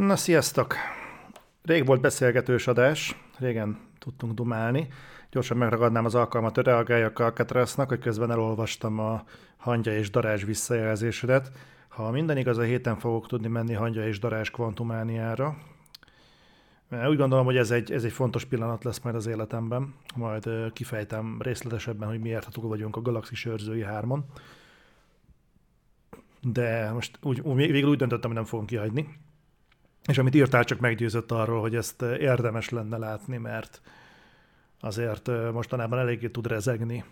Na, sziasztok! Rég volt beszélgetős adás, régen tudtunk dumálni. Gyorsan megragadnám az alkalmat, hogy reagáljak Alcatraznak, hogy közben elolvastam a hangya és darázs visszajelzésedet. Ha minden igaz, a héten fogok tudni menni hangya és darázs kvantumániára. Úgy gondolom, hogy ez egy, ez egy fontos pillanat lesz majd az életemben. Majd kifejtem részletesebben, hogy miért túl vagyunk a Galaxis őrzői hármon. De most úgy, végül úgy döntöttem, hogy nem fogom kihagyni és amit írtál, csak meggyőzött arról, hogy ezt eh, érdemes lenne látni, mert azért eh, mostanában eléggé tud rezegni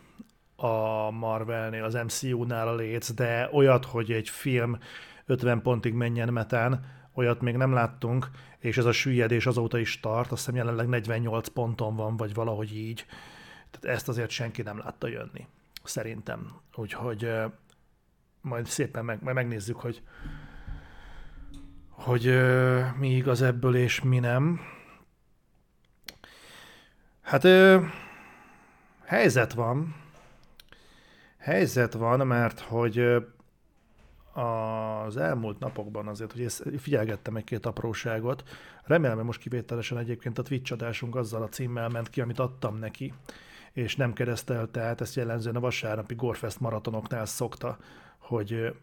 a Marvelnél, az MCU-nál a léc, de olyat, hogy egy film 50 pontig menjen metán, olyat még nem láttunk, és ez a süllyedés azóta is tart, azt hiszem jelenleg 48 ponton van, vagy valahogy így. Tehát ezt azért senki nem látta jönni, szerintem. Úgyhogy eh, majd szépen meg, majd megnézzük, hogy hogy ö, mi igaz ebből és mi nem. Hát ö, helyzet van. Helyzet van, mert hogy ö, az elmúlt napokban azért, hogy ezt figyelgettem egy-két apróságot. Remélem, hogy most kivételesen egyébként a Twitch adásunk azzal a címmel ment ki, amit adtam neki, és nem keresztelte át, ezt jellemzően a vasárnapi Gorfest maratonoknál szokta, hogy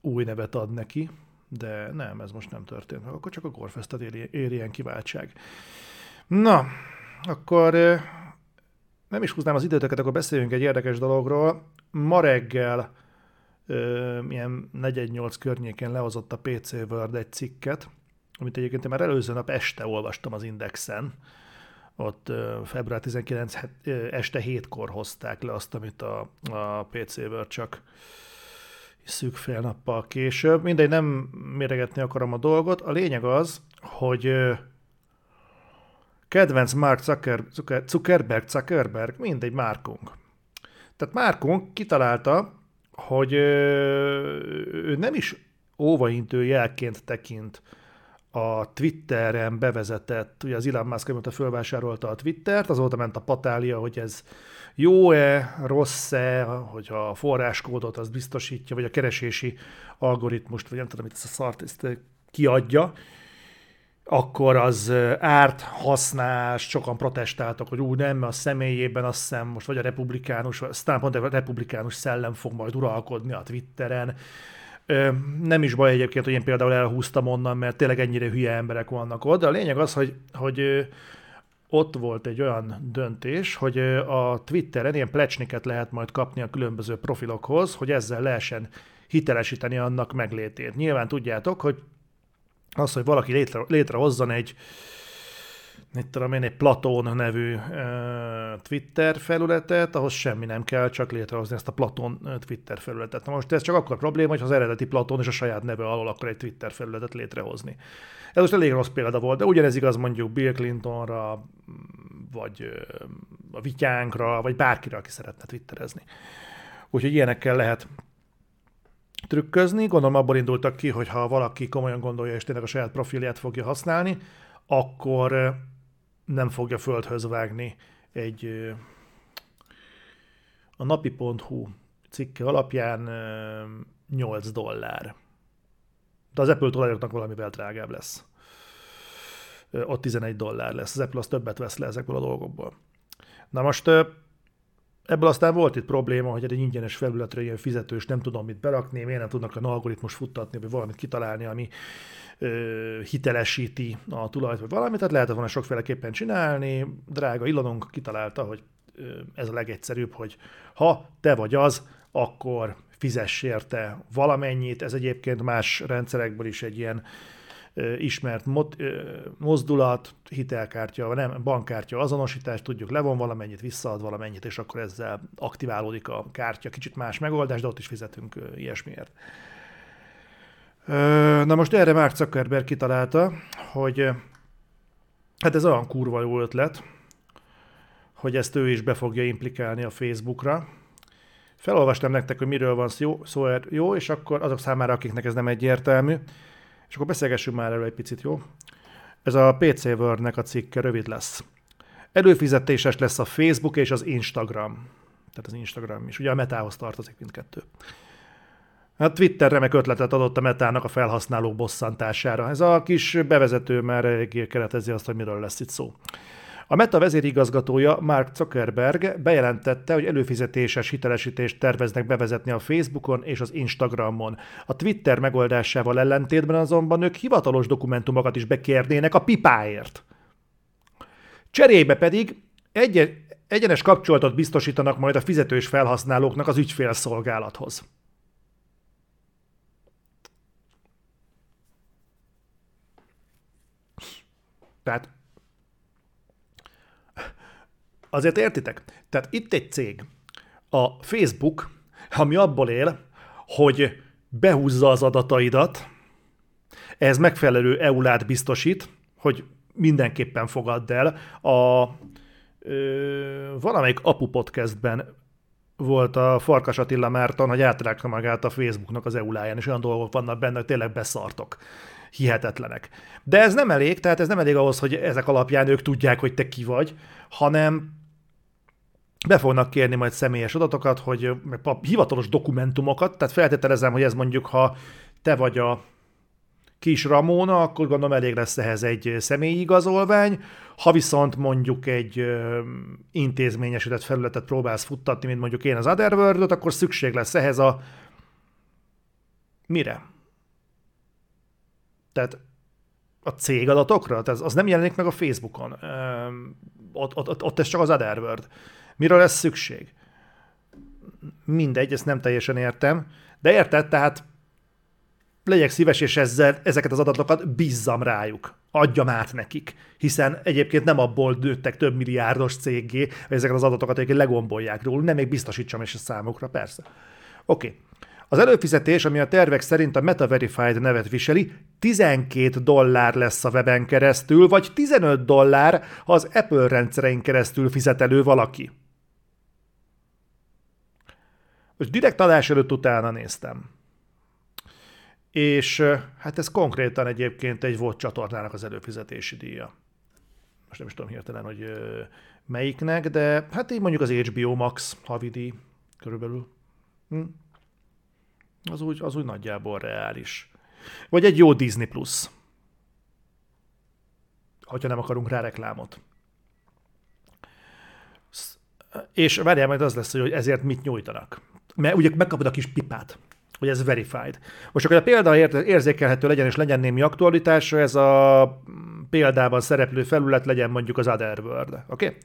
új nevet ad neki, de nem, ez most nem történt meg. Akkor csak a Gorfestet éri, ilyen kiváltság. Na, akkor nem is húznám az időteket, akkor beszéljünk egy érdekes dologról. Ma reggel ilyen 418 környéken lehozott a PC World egy cikket, amit egyébként én már előző nap este olvastam az Indexen. Ott február 19 este 7-kor hozták le azt, amit a, a PC World csak szűk fél nappal később. Mindegy, nem méregetni akarom a dolgot. A lényeg az, hogy kedvenc Mark Zucker, Zucker, Zuckerberg, Zuckerberg, mindegy, Márkunk. Tehát Márkunk kitalálta, hogy ő nem is óvaintő jelként tekint a Twitteren bevezetett, ugye az Elon Musk amióta fölvásárolta a Twittert, azóta ment a patália, hogy ez jó-e, rossz-e, hogyha a forráskódot az biztosítja, vagy a keresési algoritmust, vagy nem tudom, mit ezt a szart ezt kiadja, akkor az árt, hasznás, sokan protestáltak, hogy úgy nem, a személyében azt hiszem most vagy a republikánus, aztán pont a republikánus szellem fog majd uralkodni a Twitteren, nem is baj egyébként, hogy én például elhúztam onnan, mert tényleg ennyire hülye emberek vannak ott, de a lényeg az, hogy, hogy ott volt egy olyan döntés, hogy a Twitteren ilyen plecsniket lehet majd kapni a különböző profilokhoz, hogy ezzel lehessen hitelesíteni annak meglétét. Nyilván tudjátok, hogy az, hogy valaki létre, létrehozzon egy mit tudom én, egy Platón nevű uh, Twitter felületet, ahhoz semmi nem kell, csak létrehozni ezt a Platón Twitter felületet. Na most ez csak akkor probléma, hogy az eredeti Platón és a saját neve alól akar egy Twitter felületet létrehozni. Ez most elég rossz példa volt, de ugyanez igaz mondjuk Bill Clintonra, vagy a Vityánkra, vagy bárkire, aki szeretne twitterezni. Úgyhogy ilyenekkel lehet trükközni. Gondolom abból indultak ki, hogy ha valaki komolyan gondolja, és tényleg a saját profilját fogja használni, akkor nem fogja földhöz vágni egy a napi.hu cikke alapján 8 dollár. De az Apple tulajoknak valamivel drágább lesz. Ott 11 dollár lesz. Az Apple az többet vesz le ezekből a dolgokból. Na most ebből aztán volt itt probléma, hogy egy ingyenes felületre ilyen fizetős nem tudom mit berakni, miért nem tudnak a algoritmus futtatni, vagy valamit kitalálni, ami ö, hitelesíti a tulajt, vagy valamit, tehát lehet volna sokféleképpen csinálni. Drága Ilonunk kitalálta, hogy ez a legegyszerűbb, hogy ha te vagy az, akkor fizess érte valamennyit. Ez egyébként más rendszerekből is egy ilyen ismert mot, mozdulat, hitelkártya, nem, bankkártya azonosítás, tudjuk, levon valamennyit, visszaad valamennyit, és akkor ezzel aktiválódik a kártya. Kicsit más megoldás, de ott is fizetünk ilyesmiért. Na most erre Mark Zuckerberg kitalálta, hogy hát ez olyan kurva jó ötlet, hogy ezt ő is be fogja implikálni a Facebookra. Felolvastam nektek, hogy miről van szó, szó jó, és akkor azok számára, akiknek ez nem egyértelmű, és akkor beszélgessünk már erről egy picit, jó? Ez a PC Word-nek a cikke rövid lesz. Előfizetéses lesz a Facebook és az Instagram. Tehát az Instagram is. Ugye a metához tartozik mindkettő. Hát Twitter remek ötletet adott a metának a felhasználók bosszantására. Ez a kis bevezető már keretezi azt, hogy miről lesz itt szó. A Meta vezérigazgatója Mark Zuckerberg bejelentette, hogy előfizetéses hitelesítést terveznek bevezetni a Facebookon és az Instagramon. A Twitter megoldásával ellentétben azonban ők hivatalos dokumentumokat is bekérnének a pipáért. Cserébe pedig egy- egyenes kapcsolatot biztosítanak majd a fizetős felhasználóknak az ügyfélszolgálathoz. Tehát azért értitek? Tehát itt egy cég, a Facebook, ami abból él, hogy behúzza az adataidat, ez megfelelő EULÁT biztosít, hogy mindenképpen fogadd el. A ö, valamelyik Apu podcastben volt a Farkas Attila Márton, hogy átrágta magát a Facebooknak az EULÁján, és olyan dolgok vannak benne, hogy tényleg beszartok hihetetlenek. De ez nem elég, tehát ez nem elég ahhoz, hogy ezek alapján ők tudják, hogy te ki vagy, hanem be fognak kérni majd személyes adatokat, hogy hivatalos dokumentumokat, tehát feltételezem, hogy ez mondjuk, ha te vagy a kis Ramóna, akkor gondolom elég lesz ehhez egy személyi igazolvány, ha viszont mondjuk egy intézményesített felületet próbálsz futtatni, mint mondjuk én az otherworld akkor szükség lesz ehhez a mire? Tehát a cégadatokra? Tehát az nem jelenik meg a Facebookon. Ott, ott, ott, ott ez csak az Otherworld. Miről lesz szükség? Mindegy, ezt nem teljesen értem. De érted, tehát legyek szíves, és ezzel ezeket az adatokat bízzam rájuk. Adjam át nekik. Hiszen egyébként nem abból nőttek több milliárdos céggé, hogy ezeket az adatokat egyébként legombolják róluk, nem még biztosítsam is a számukra, persze. Oké. Okay. Az előfizetés, ami a tervek szerint a Meta Verified nevet viseli, 12 dollár lesz a weben keresztül, vagy 15 dollár, ha az Apple rendszerein keresztül fizet elő valaki. Most direkt adás előtt utána néztem. És hát ez konkrétan egyébként egy volt csatornának az előfizetési díja. Most nem is tudom hirtelen, hogy melyiknek, de hát így mondjuk az HBO Max havidi körülbelül. Hm? Az úgy, az úgy nagyjából reális. Vagy egy jó Disney Plus. Hogyha nem akarunk rá reklámot. És várjál, majd az lesz, hogy ezért mit nyújtanak. Mert ugye megkapod a kis pipát, hogy ez verified. Most akkor a példa érzékelhető legyen, és legyen némi aktualitása, ez a példában szereplő felület legyen mondjuk az Otherworld. Oké? Okay?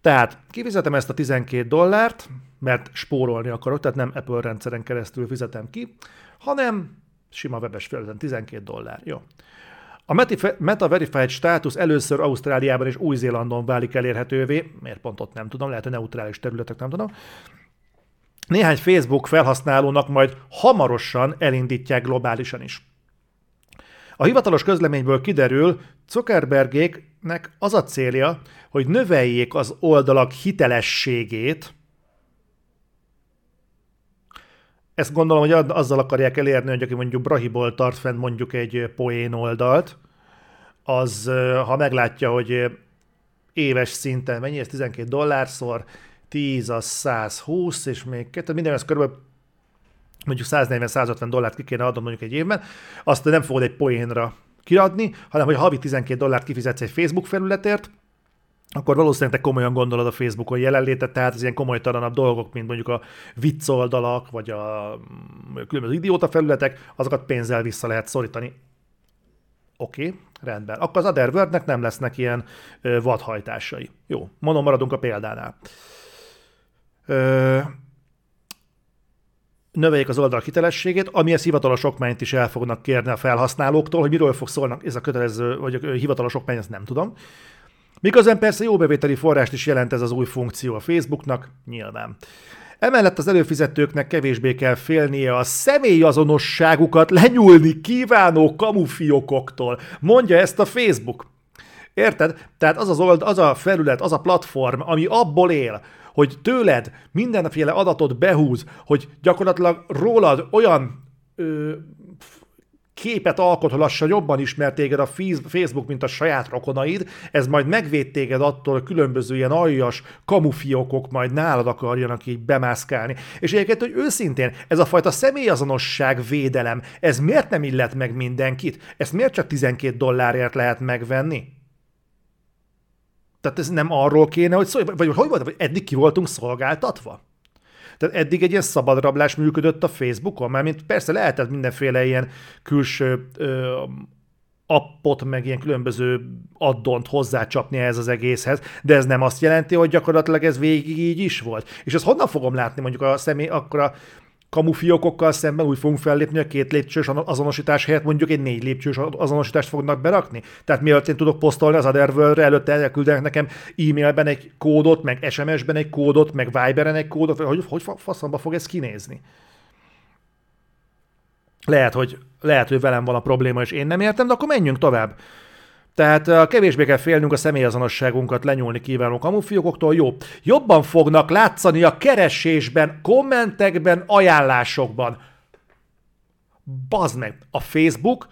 Tehát kifizetem ezt a 12 dollárt, mert spórolni akarok, tehát nem Apple rendszeren keresztül fizetem ki, hanem sima webes felületen 12 dollár. Jó. A Meta Verified státusz először Ausztráliában és Új-Zélandon válik elérhetővé, miért pont ott nem tudom, lehet, hogy neutrális területek nem tudom. Néhány Facebook felhasználónak majd hamarosan elindítják globálisan is. A hivatalos közleményből kiderül, Zuckerbergéknek az a célja, hogy növeljék az oldalak hitelességét, ezt gondolom, hogy azzal akarják elérni, hogy aki mondjuk Brahiból tart fent mondjuk egy poén oldalt, az, ha meglátja, hogy éves szinten mennyi, ez 12 dollárszor, 10 az 120, és még kettő, minden ez körülbelül mondjuk 140-150 dollárt ki kéne adnom mondjuk egy évben, azt nem fogod egy poénra kiadni, hanem hogy havi 12 dollárt kifizetsz egy Facebook felületért, akkor valószínűleg te komolyan gondolod a Facebookon jelenlétet, tehát az ilyen komolytalanabb dolgok, mint mondjuk a vicc oldalak, vagy a különböző idióta felületek, azokat pénzzel vissza lehet szorítani. Oké, okay, rendben. Akkor az Otherworldnek nem lesznek ilyen vadhajtásai. Jó, mondom, maradunk a példánál. Növeljék az oldal hitelességét, amihez hivatalos okmányt is el fognak kérni a felhasználóktól, hogy miről fog szólni ez a kötelező, vagy a hivatalos okmány, ezt nem tudom. Miközben persze jó bevételi forrást is jelent ez az új funkció a Facebooknak, nyilván. Emellett az előfizetőknek kevésbé kell félnie a személyazonosságukat lenyúlni kívánó kamufiokoktól. Mondja ezt a Facebook. Érted? Tehát az az, old, az a felület, az a platform, ami abból él, hogy tőled mindenféle adatot behúz, hogy gyakorlatilag rólad olyan ö, képet alkot, hogy lassan jobban ismer téged a Facebook, mint a saját rokonaid, ez majd megvéd téged attól, hogy különböző ilyen aljas kamufiokok majd nálad akarjanak így bemászkálni. És egyébként, hogy őszintén, ez a fajta személyazonosság védelem, ez miért nem illet meg mindenkit? Ezt miért csak 12 dollárért lehet megvenni? Tehát ez nem arról kéne, hogy szólj, vagy hogy volt, vagy eddig ki voltunk szolgáltatva? Tehát eddig egy ilyen szabadrablás működött a Facebookon, mert mint persze lehetett mindenféle ilyen külső ö, appot, meg ilyen különböző addont hozzácsapni ez az egészhez, de ez nem azt jelenti, hogy gyakorlatilag ez végig így is volt. És ezt honnan fogom látni mondjuk a személy, akkor a kamufiokokkal szemben úgy fogunk fellépni, a két lépcsős azonosítás helyett mondjuk egy négy lépcsős azonosítást fognak berakni. Tehát mielőtt én tudok posztolni az Otherworld-re, előtte elküldenek nekem e-mailben egy kódot, meg SMS-ben egy kódot, meg Viberen egy kódot, hogy hogy faszomba fog ez kinézni. Lehet, hogy, lehet, hogy velem van a probléma, és én nem értem, de akkor menjünk tovább. Tehát kevésbé kell félnünk a személyazonosságunkat lenyúlni kívánó kamufiókoktól. Jó. Jobban fognak látszani a keresésben, kommentekben, ajánlásokban. Bazd meg, a Facebook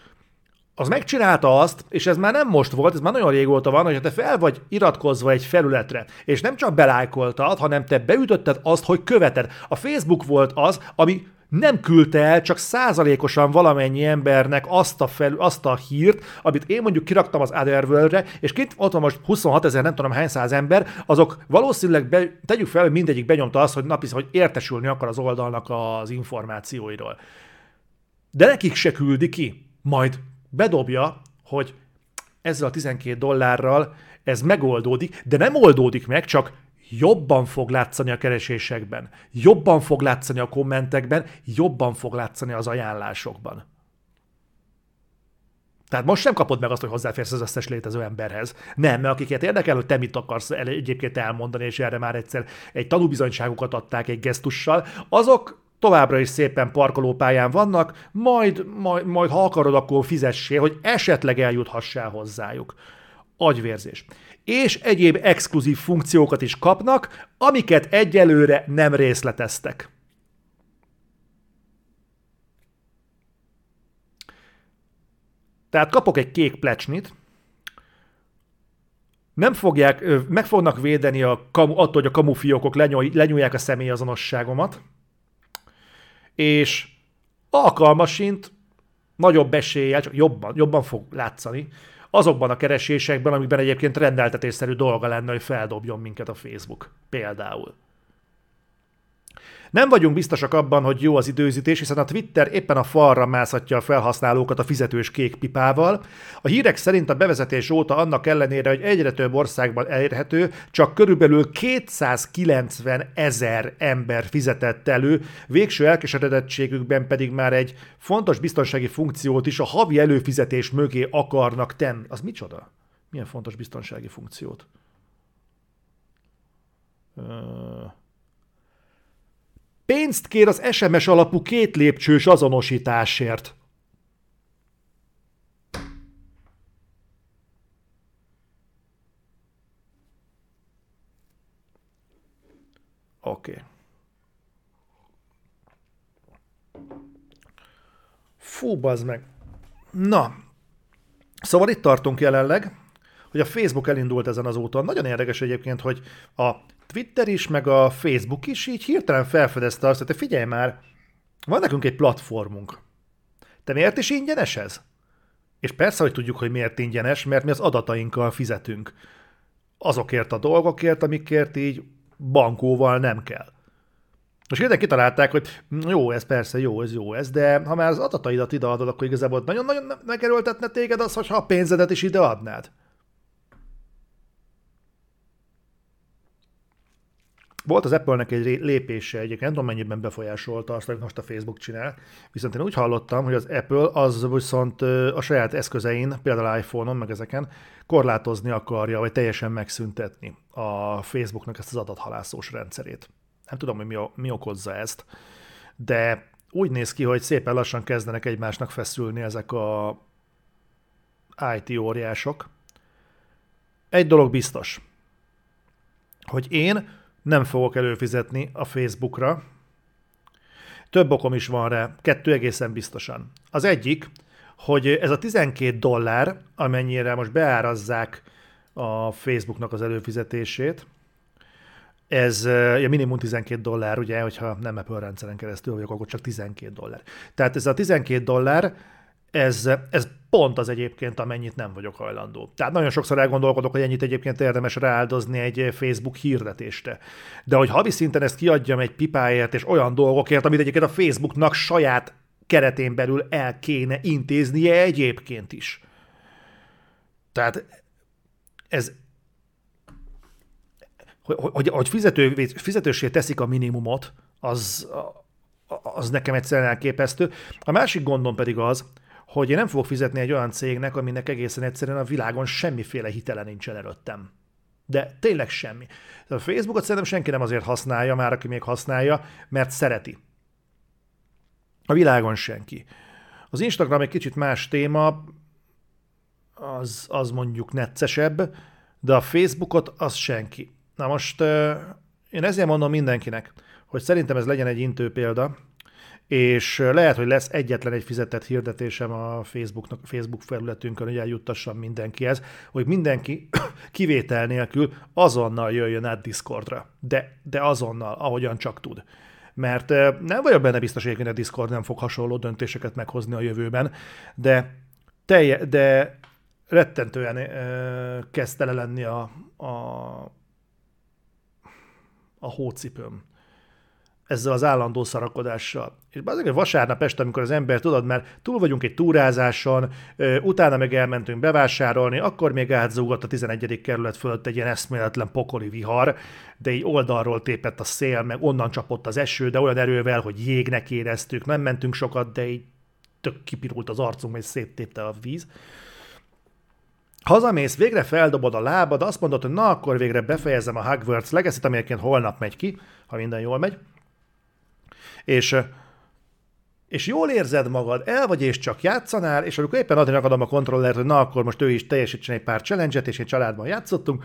az megcsinálta azt, és ez már nem most volt, ez már nagyon régóta van, hogy te fel vagy iratkozva egy felületre, és nem csak belájkoltad, hanem te beütötted azt, hogy követed. A Facebook volt az, ami nem küldte el csak százalékosan valamennyi embernek azt a, fel, azt a hírt, amit én mondjuk kiraktam az Otherworld-re, és kint ott van most 26 ezer, nem tudom hány száz ember, azok valószínűleg be, tegyük fel, hogy mindegyik benyomta azt, hogy napi, hogy értesülni akar az oldalnak az információiról. De nekik se küldi ki. Majd bedobja, hogy ezzel a 12 dollárral ez megoldódik, de nem oldódik meg, csak jobban fog látszani a keresésekben, jobban fog látszani a kommentekben, jobban fog látszani az ajánlásokban. Tehát most sem kapod meg azt, hogy hozzáférsz az összes létező emberhez. Nem, mert akiket érdekel, hogy te mit akarsz egyébként elmondani, és erre már egyszer egy tanúbizonyságukat adták egy gesztussal, azok továbbra is szépen parkolópályán vannak, majd, majd, majd ha akarod, akkor fizessél, hogy esetleg eljuthassál hozzájuk. Agyvérzés és egyéb exkluzív funkciókat is kapnak, amiket egyelőre nem részleteztek. Tehát kapok egy kék plecsnit, nem fogják, meg fognak védeni a attól, hogy a kamufiókok lenyúlják a személyazonosságomat, és alkalmasint nagyobb eséllyel, csak jobban, jobban fog látszani, azokban a keresésekben, amikben egyébként rendeltetésszerű dolga lenne, hogy feldobjon minket a Facebook például. Nem vagyunk biztosak abban, hogy jó az időzítés, hiszen a Twitter éppen a falra mászhatja a felhasználókat a fizetős kék pipával. A hírek szerint a bevezetés óta annak ellenére, hogy egyre több országban elérhető, csak körülbelül 290 ezer ember fizetett elő, végső elkeseredettségükben pedig már egy fontos biztonsági funkciót is a havi előfizetés mögé akarnak tenni. Az micsoda? Milyen fontos biztonsági funkciót? Uh... Pénzt kér az SMS alapú két lépcsős azonosításért. Oké. Okay. Fú, bazd meg. Na, szóval itt tartunk jelenleg, hogy a Facebook elindult ezen az úton. Nagyon érdekes egyébként, hogy a Twitter is, meg a Facebook is így hirtelen felfedezte azt, hogy te figyelj már, van nekünk egy platformunk. Te miért is ingyenes ez? És persze, hogy tudjuk, hogy miért ingyenes, mert mi az adatainkkal fizetünk. Azokért a dolgokért, amikért így bankóval nem kell. És ide kitalálták, hogy jó, ez persze jó, ez jó, ez, de ha már az adataidat ideadod, akkor igazából nagyon-nagyon megerőltetne téged az, hogyha a pénzedet is ideadnád. Volt az Apple-nek egy lépése egyébként, nem tudom mennyiben befolyásolta azt, hogy most a Facebook csinál, viszont én úgy hallottam, hogy az Apple az viszont a saját eszközein, például iPhone-on, meg ezeken korlátozni akarja, vagy teljesen megszüntetni a Facebooknak ezt az adathalászós rendszerét. Nem tudom, hogy mi, mi okozza ezt, de úgy néz ki, hogy szépen lassan kezdenek egymásnak feszülni ezek a IT óriások. Egy dolog biztos, hogy én nem fogok előfizetni a Facebookra. Több okom is van rá, kettő egészen biztosan. Az egyik, hogy ez a 12 dollár, amennyire most beárazzák a Facebooknak az előfizetését, ez ja, minimum 12 dollár, ugye, hogyha nem Apple rendszeren keresztül vagyok, akkor csak 12 dollár. Tehát ez a 12 dollár, ez, ez pont az egyébként, amennyit nem vagyok hajlandó. Tehát nagyon sokszor elgondolkodok, hogy ennyit egyébként érdemes rááldozni egy Facebook hirdetésre. De hogy havi szinten ezt kiadjam egy pipáért és olyan dolgokért, amit egyébként a Facebooknak saját keretén belül el kéne intéznie egyébként is. Tehát ez, hogy, hogy, hogy fizető, fizetősé teszik a minimumot, az, az nekem egyszerűen elképesztő. A másik gondom pedig az, hogy én nem fogok fizetni egy olyan cégnek, aminek egészen egyszerűen a világon semmiféle hitele nincsen előttem. De tényleg semmi. A Facebookot szerintem senki nem azért használja, már aki még használja, mert szereti. A világon senki. Az Instagram egy kicsit más téma, az, az mondjuk neccesebb, de a Facebookot az senki. Na most én ezért mondom mindenkinek, hogy szerintem ez legyen egy intő példa, és lehet, hogy lesz egyetlen egy fizetett hirdetésem a Facebooknak, Facebook felületünkön, hogy eljuttassam mindenkihez, hogy mindenki kivétel nélkül azonnal jöjjön át Discordra. De, de azonnal, ahogyan csak tud. Mert nem vagyok benne biztos, hogy a Discord nem fog hasonló döntéseket meghozni a jövőben, de, telje, de rettentően kezdte le lenni a, a, a hócipőm ezzel az állandó szarakodással. És azért vasárnap este, amikor az ember, tudod, mert túl vagyunk egy túrázáson, utána meg elmentünk bevásárolni, akkor még átzúgott a 11. kerület fölött egy ilyen eszméletlen pokoli vihar, de így oldalról tépett a szél, meg onnan csapott az eső, de olyan erővel, hogy jégnek éreztük, nem mentünk sokat, de így tök kipirult az arcunk, és széttépte a víz. Hazamész, végre feldobod a lábad, azt mondod, hogy na, akkor végre befejezem a Hogwarts Legacy-t, ami holnap megy ki, ha minden jól megy és és jól érzed magad, el vagy és csak játszanál, és amikor éppen adni akadom a kontrollert, hogy na akkor most ő is teljesítsen egy pár challenge és egy családban játszottunk,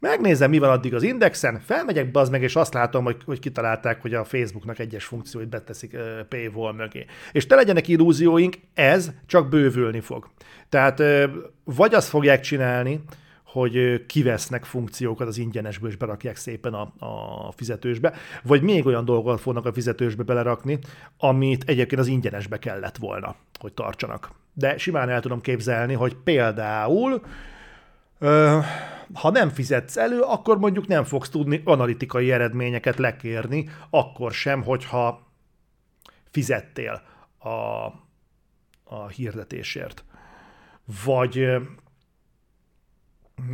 megnézem, mi van addig az indexen, felmegyek be az meg, és azt látom, hogy, hogy kitalálták, hogy a Facebooknak egyes funkcióit beteszik uh, paywall mögé. És te legyenek illúzióink, ez csak bővülni fog. Tehát uh, vagy azt fogják csinálni, hogy kivesznek funkciókat az ingyenesből, és berakják szépen a, a fizetősbe, vagy még olyan dolgokat fognak a fizetősbe belerakni, amit egyébként az ingyenesbe kellett volna, hogy tartsanak. De simán el tudom képzelni, hogy például ha nem fizetsz elő, akkor mondjuk nem fogsz tudni analitikai eredményeket lekérni, akkor sem, hogyha fizettél a, a hirdetésért. Vagy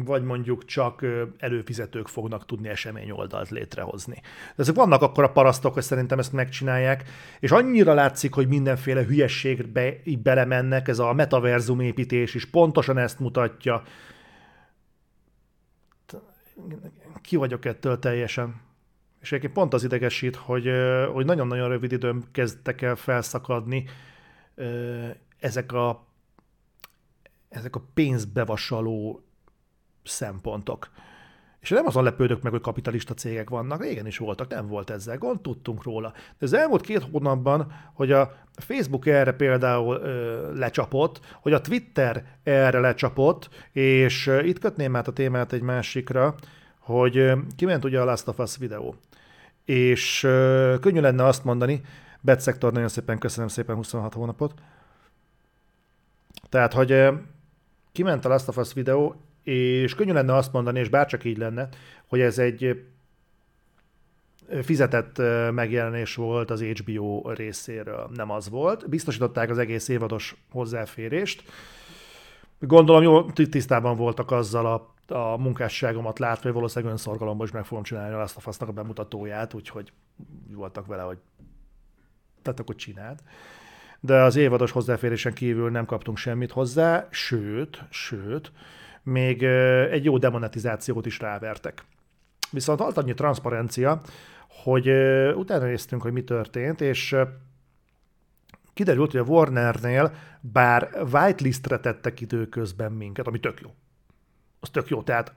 vagy mondjuk csak előfizetők fognak tudni esemény oldalt létrehozni. De ezek vannak akkor a parasztok, hogy szerintem ezt megcsinálják, és annyira látszik, hogy mindenféle hülyességbe így belemennek, ez a metaverzum építés is pontosan ezt mutatja. Ki vagyok ettől teljesen. És egyébként pont az idegesít, hogy, hogy nagyon-nagyon rövid időn kezdtek el felszakadni ezek a ezek a pénzbevasaló szempontok. És nem azon lepődök meg, hogy kapitalista cégek vannak, régen is voltak, nem volt ezzel gond, tudtunk róla. De az elmúlt két hónapban, hogy a Facebook erre például ö, lecsapott, hogy a Twitter erre lecsapott, és ö, itt kötném át a témát egy másikra, hogy ö, kiment ugye a Last of Us videó. És ö, könnyű lenne azt mondani, Betszektor, nagyon szépen köszönöm szépen 26 hónapot. Tehát, hogy ö, kiment a Last of Us videó, és könnyű lenne azt mondani, és bárcsak így lenne, hogy ez egy fizetett megjelenés volt az HBO részéről. Nem az volt. Biztosították az egész évados hozzáférést. Gondolom jó tisztában voltak azzal a, a munkásságomat látva, hogy valószínűleg önszorgalomban is meg fogom csinálni a fasznak a bemutatóját, úgyhogy voltak vele, hogy tehát akkor csináld. De az évados hozzáférésen kívül nem kaptunk semmit hozzá, sőt, sőt, még egy jó demonetizációt is rávertek. Viszont volt annyi transzparencia, hogy utána néztünk, hogy mi történt, és kiderült, hogy a Warnernél bár whitelistre tettek időközben minket, ami tök jó. Az tök jó, tehát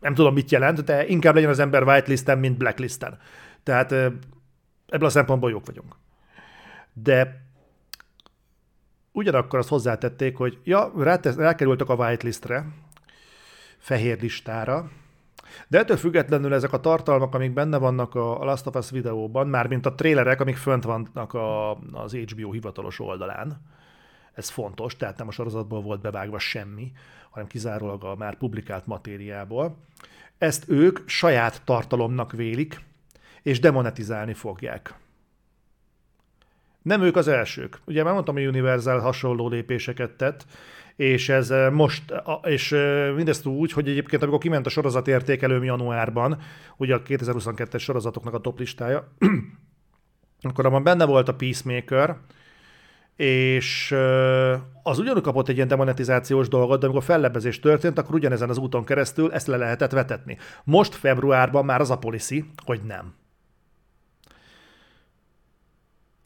nem tudom, mit jelent, de inkább legyen az ember whitelisten, mint blacklisten. Tehát ebből a szempontból jók vagyunk. De ugyanakkor azt hozzátették, hogy ja, rákerültek a whitelistre, fehér listára, de ettől függetlenül ezek a tartalmak, amik benne vannak a Last of Us videóban, mármint a trélerek, amik fönt vannak a, az HBO hivatalos oldalán, ez fontos, tehát nem a sorozatból volt bevágva semmi, hanem kizárólag a már publikált matériából. Ezt ők saját tartalomnak vélik, és demonetizálni fogják. Nem ők az elsők. Ugye már mondtam, hogy Universal hasonló lépéseket tett, és ez eh, most, és eh, mindezt úgy, hogy egyébként amikor kiment a sorozat értékelőm januárban, ugye a 2022-es sorozatoknak a top listája, akkor abban benne volt a Peacemaker, és eh, az ugyanúgy kapott egy ilyen demonetizációs dolgot, de amikor fellebezés történt, akkor ugyanezen az úton keresztül ezt le lehetett vetetni. Most februárban már az a policy, hogy nem.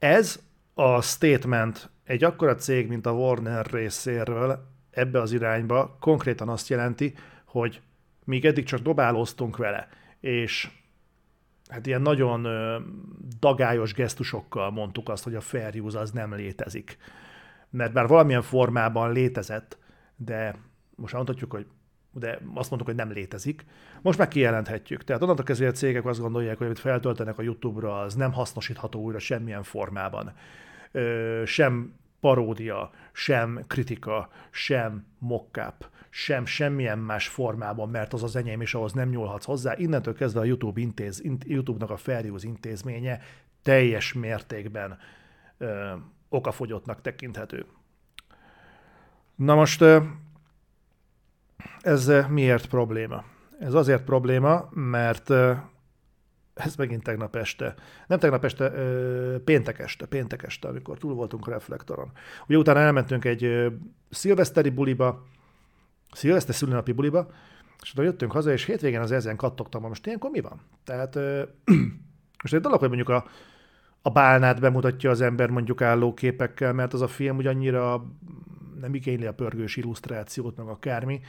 Ez a statement egy akkora cég, mint a Warner részéről ebbe az irányba konkrétan azt jelenti, hogy míg eddig csak dobálóztunk vele, és hát ilyen nagyon dagályos gesztusokkal mondtuk azt, hogy a fair use az nem létezik. Mert bár valamilyen formában létezett, de most mondhatjuk, hogy de azt mondtuk, hogy nem létezik. Most már kijelenthetjük. Tehát onnantól kezdve a cégek azt gondolják, hogy amit feltöltenek a YouTube-ra, az nem hasznosítható újra semmilyen formában. Ö, sem paródia, sem kritika, sem mockup, sem semmilyen más formában, mert az az enyém, és ahhoz nem nyúlhatsz hozzá. Innentől kezdve a YouTube intéz, YouTube-nak a fair use intézménye teljes mértékben ö, okafogyottnak tekinthető. Na most ö, ez miért probléma? Ez azért probléma, mert ez megint tegnap este, nem tegnap este, péntek este, péntek este, amikor túl voltunk a reflektoron. Ugye utána elmentünk egy szilveszteri buliba, szilveszter szülinapi buliba, és utána jöttünk haza, és hétvégén az ezen kattogtam, most ilyenkor mi van? Tehát most egy dolog, hogy mondjuk a, a bálnát bemutatja az ember mondjuk álló képekkel, mert az a film úgy annyira nem igényli a pörgős illusztrációt, meg akármi,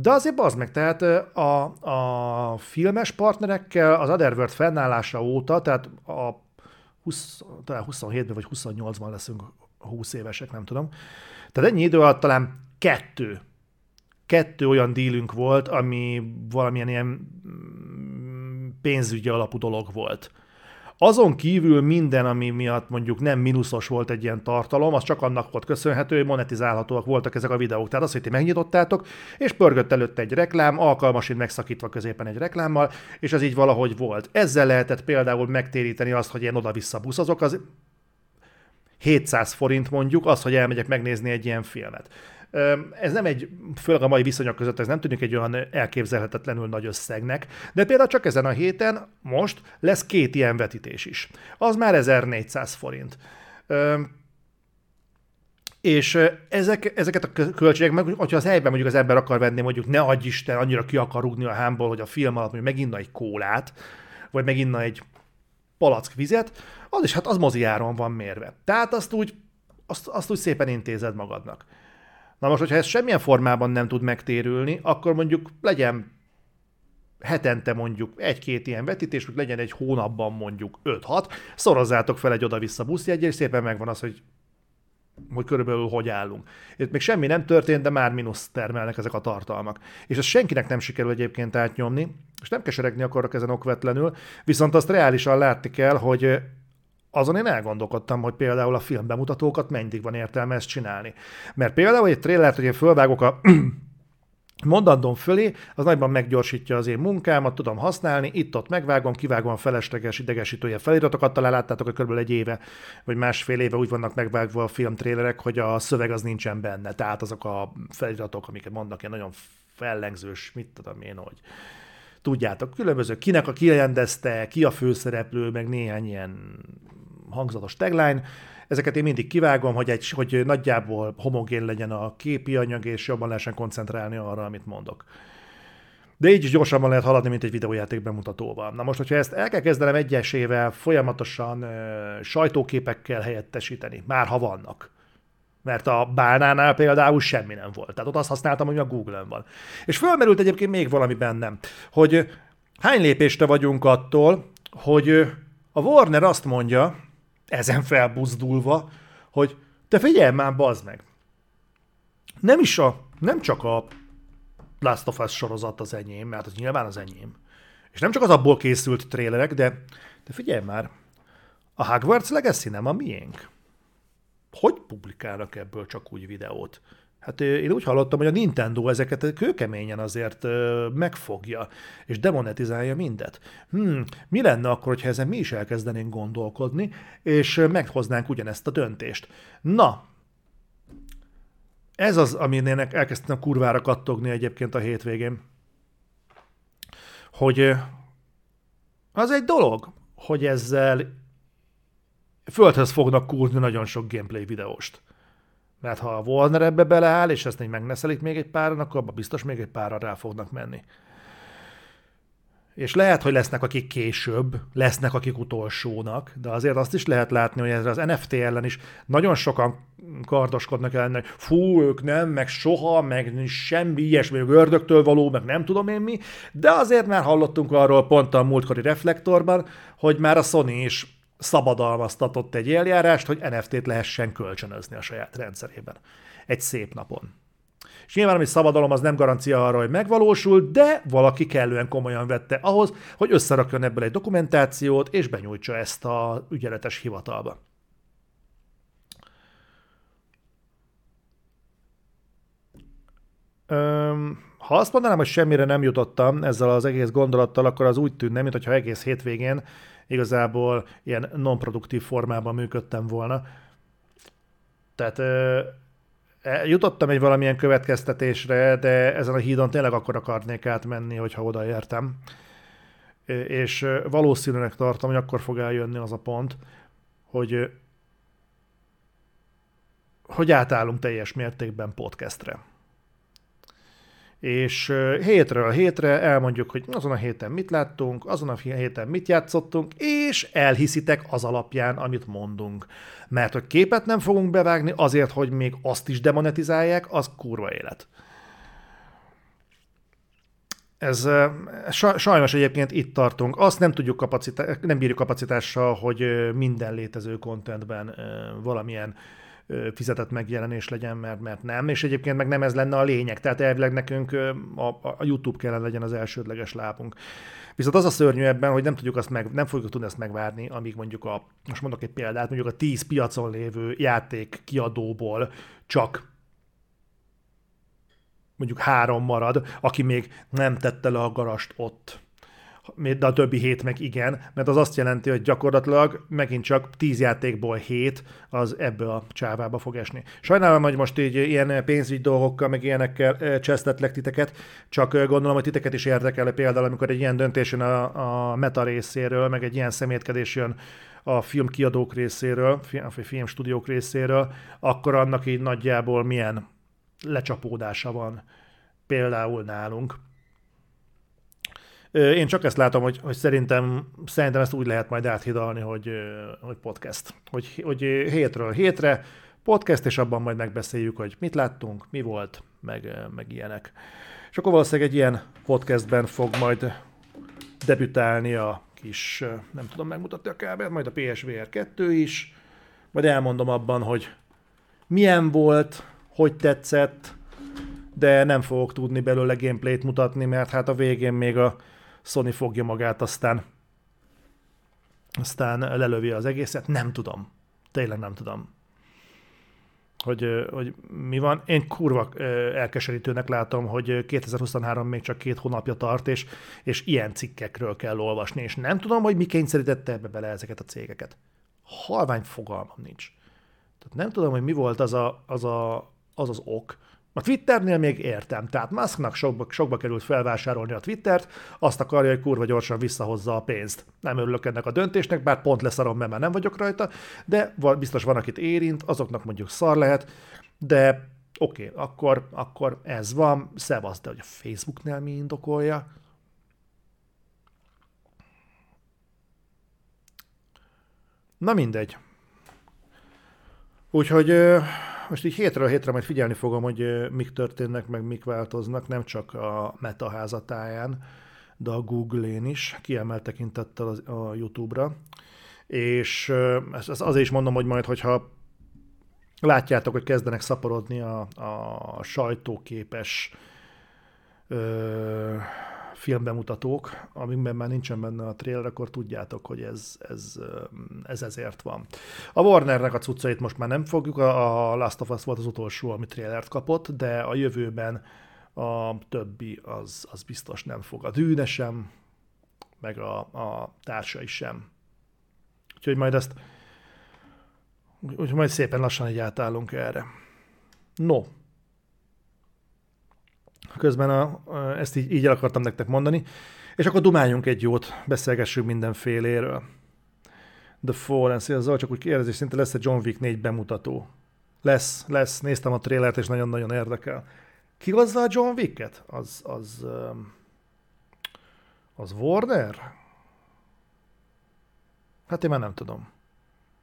de azért az meg, tehát a, a filmes partnerekkel az Otherworld fennállása óta, tehát a 20, talán 27-ben vagy 28-ban leszünk 20 évesek, nem tudom. Tehát ennyi idő alatt talán kettő, kettő olyan dílünk volt, ami valamilyen ilyen mm, pénzügyi alapú dolog volt. Azon kívül minden, ami miatt mondjuk nem mínuszos volt egy ilyen tartalom, az csak annak volt köszönhető, hogy monetizálhatóak voltak ezek a videók. Tehát az, hogy ti megnyitottátok, és pörgött előtte egy reklám, alkalmasint megszakítva középen egy reklámmal, és ez így valahogy volt. Ezzel lehetett például megtéríteni azt, hogy én oda-vissza buszozok, az 700 forint mondjuk, az, hogy elmegyek megnézni egy ilyen filmet. Ez nem egy, főleg a mai viszonyok között, ez nem tűnik egy olyan elképzelhetetlenül nagy összegnek, de például csak ezen a héten most lesz két ilyen vetítés is. Az már 1400 forint. És ezek, ezeket a költségek, meg, hogyha az helyben mondjuk az ember akar venni, mondjuk ne adj Isten, annyira ki akar rúgni a hámból, hogy a film alatt mondjuk meginna egy kólát, vagy meginna egy palack vizet, az is hát az mozi áron van mérve. Tehát azt úgy, azt, azt úgy szépen intézed magadnak. Na most, hogyha ez semmilyen formában nem tud megtérülni, akkor mondjuk legyen hetente mondjuk egy-két ilyen vetítés, hogy legyen egy hónapban mondjuk 5-6, szorozzátok fel egy oda-vissza buszjegy, és szépen megvan az, hogy hogy körülbelül hogy állunk. Itt még semmi nem történt, de már mínusz termelnek ezek a tartalmak. És ez senkinek nem sikerül egyébként átnyomni, és nem keseregni akarok ezen okvetlenül, viszont azt reálisan látni kell, hogy azon én elgondolkodtam, hogy például a filmbemutatókat mennyit van értelme ezt csinálni. Mert például egy trélert, hogy én fölvágok a mondandom fölé, az nagyban meggyorsítja az én munkámat, tudom használni, itt-ott megvágom, kivágom a felesleges idegesítője feliratokat, talán láttátok, hogy kb. egy éve, vagy másfél éve úgy vannak megvágva a filmtrélerek, hogy a szöveg az nincsen benne, tehát azok a feliratok, amiket mondnak, ilyen nagyon fellengzős, mit tudom én, hogy tudjátok, különböző, kinek a kirendezte, ki a főszereplő, meg néhány ilyen hangzatos tagline, ezeket én mindig kivágom, hogy, egy, hogy nagyjából homogén legyen a képi anyag, és jobban lehessen koncentrálni arra, amit mondok. De így is gyorsabban lehet haladni, mint egy videójáték bemutatóval. Na most, hogyha ezt el kell kezdenem egyesével folyamatosan uh, sajtóképekkel helyettesíteni, már ha vannak, mert a bálnánál például semmi nem volt. Tehát ott azt használtam, hogy a Google-ön van. És fölmerült egyébként még valami bennem, hogy hány lépésre vagyunk attól, hogy a Warner azt mondja, ezen felbuzdulva, hogy Te figyelj már, bazd meg! Nem is a, nem csak a Last of Us sorozat az enyém, mert az nyilván az enyém. És nem csak az abból készült trélerek, de, de figyelj már, a Hogwarts Legacy nem a miénk. Hogy publikálnak ebből csak úgy videót? Hát én úgy hallottam, hogy a Nintendo ezeket kőkeményen azért megfogja, és demonetizálja mindet. Hmm, mi lenne akkor, hogyha ezen mi is elkezdenénk gondolkodni, és meghoznánk ugyanezt a döntést? Na, ez az, amin elkezdtem kurvára kattogni egyébként a hétvégén. Hogy az egy dolog, hogy ezzel földhöz fognak kúrni nagyon sok gameplay videóst. Mert ha a Warner ebbe beleáll, és ezt megneszelik még egy páran, akkor abban biztos még egy pára rá fognak menni. És lehet, hogy lesznek akik később, lesznek akik utolsónak, de azért azt is lehet látni, hogy ezre az NFT ellen is nagyon sokan kardoskodnak ellen, hogy fú, ők nem, meg soha, meg semmi ilyesmi, ördögtől való, meg nem tudom én mi, de azért már hallottunk arról pont a múltkori reflektorban, hogy már a Sony is szabadalmaztatott egy eljárást, hogy NFT-t lehessen kölcsönözni a saját rendszerében. Egy szép napon. És nyilván, ami szabadalom, az nem garancia arra, hogy megvalósul, de valaki kellően komolyan vette ahhoz, hogy összerakjon ebből egy dokumentációt, és benyújtsa ezt a ügyeletes hivatalba. Öm, ha azt mondanám, hogy semmire nem jutottam ezzel az egész gondolattal, akkor az úgy tűnne, mintha egész hétvégén igazából ilyen non-produktív formában működtem volna. Tehát e, jutottam egy valamilyen következtetésre, de ezen a hídon tényleg akkor akarnék átmenni, hogyha odaértem. És valószínűleg tartom, hogy akkor fog eljönni az a pont, hogy hogy átállunk teljes mértékben podcastre és hétről hétre elmondjuk, hogy azon a héten mit láttunk, azon a héten mit játszottunk, és elhiszitek az alapján, amit mondunk. Mert hogy képet nem fogunk bevágni azért, hogy még azt is demonetizálják, az kurva élet. Ez sajnos egyébként itt tartunk. Azt nem tudjuk kapacitá- nem bírjuk kapacitással, hogy minden létező contentben valamilyen fizetett megjelenés legyen, mert, mert nem, és egyébként meg nem ez lenne a lényeg, tehát elvileg nekünk a, a YouTube kellene legyen az elsődleges lábunk. Viszont az a szörnyű ebben, hogy nem tudjuk azt meg, nem fogjuk tudni ezt megvárni, amíg mondjuk a, most mondok egy példát, mondjuk a 10 piacon lévő játék kiadóból csak mondjuk három marad, aki még nem tette le a garast ott de a többi hét meg igen, mert az azt jelenti, hogy gyakorlatilag megint csak 10 játékból 7 az ebbe a csávába fog esni. Sajnálom, hogy most így ilyen pénzügy dolgokkal, meg ilyenekkel csesztetlek titeket, csak gondolom, hogy titeket is érdekel például, amikor egy ilyen döntés jön a, a meta részéről, meg egy ilyen szemétkedés jön a filmkiadók részéről, a filmstúdiók részéről, akkor annak így nagyjából milyen lecsapódása van például nálunk. Én csak ezt látom, hogy, hogy szerintem, szerintem ezt úgy lehet majd áthidalni, hogy, hogy podcast. Hogy, hogy hétről hétre podcast, és abban majd megbeszéljük, hogy mit láttunk, mi volt, meg, meg ilyenek. És akkor valószínűleg egy ilyen podcastben fog majd debütálni a kis, nem tudom megmutatni a kábelt, majd a PSVR 2 is, majd elmondom abban, hogy milyen volt, hogy tetszett, de nem fogok tudni belőle gameplayt mutatni, mert hát a végén még a Sony fogja magát, aztán aztán lelövi az egészet. Nem tudom. Tényleg nem tudom. Hogy, hogy mi van. Én kurva elkeserítőnek látom, hogy 2023 még csak két hónapja tart, és, és ilyen cikkekről kell olvasni, és nem tudom, hogy mi kényszerítette ebbe bele ezeket a cégeket. Halvány fogalmam nincs. Tehát nem tudom, hogy mi volt az a, az, a, az, az ok, a Twitternél még értem, tehát Musknak sokba, sokba került felvásárolni a Twittert, azt akarja, hogy kurva gyorsan visszahozza a pénzt. Nem örülök ennek a döntésnek, bár pont leszarom, mert már nem vagyok rajta, de biztos van, akit érint, azoknak mondjuk szar lehet, de oké, okay, akkor, akkor ez van, szevasz, de hogy a Facebooknál mi indokolja? Na mindegy. Úgyhogy most így hétről hétre majd figyelni fogom, hogy mik történnek, meg mik változnak, nem csak a Meta házatáján, de a Google-én is, kiemelt tekintettel a YouTube-ra. És ezt azért is mondom, hogy majd, hogyha Látjátok, hogy kezdenek szaporodni a, a sajtóképes filmbemutatók, amikben már nincsen benne a trailer, akkor tudjátok, hogy ez, ez, ez ezért van. A Warnernek a cuccait most már nem fogjuk, a Last of Us volt az utolsó, ami trailert kapott, de a jövőben a többi az, az biztos nem fog. A dűne sem, meg a, a társai sem. Úgyhogy majd ezt úgyhogy majd szépen lassan így átállunk erre. No, Közben a, ezt így, így el akartam nektek mondani. És akkor dumáljunk egy jót, beszélgessünk mindenféléről. The Fallen, szia csak úgy kérdezi, szinte lesz egy John Wick 4 bemutató. Lesz, lesz, néztem a trélert, és nagyon-nagyon érdekel. Ki hozza a John Wicket? Az, az, az Warner? Hát én már nem tudom.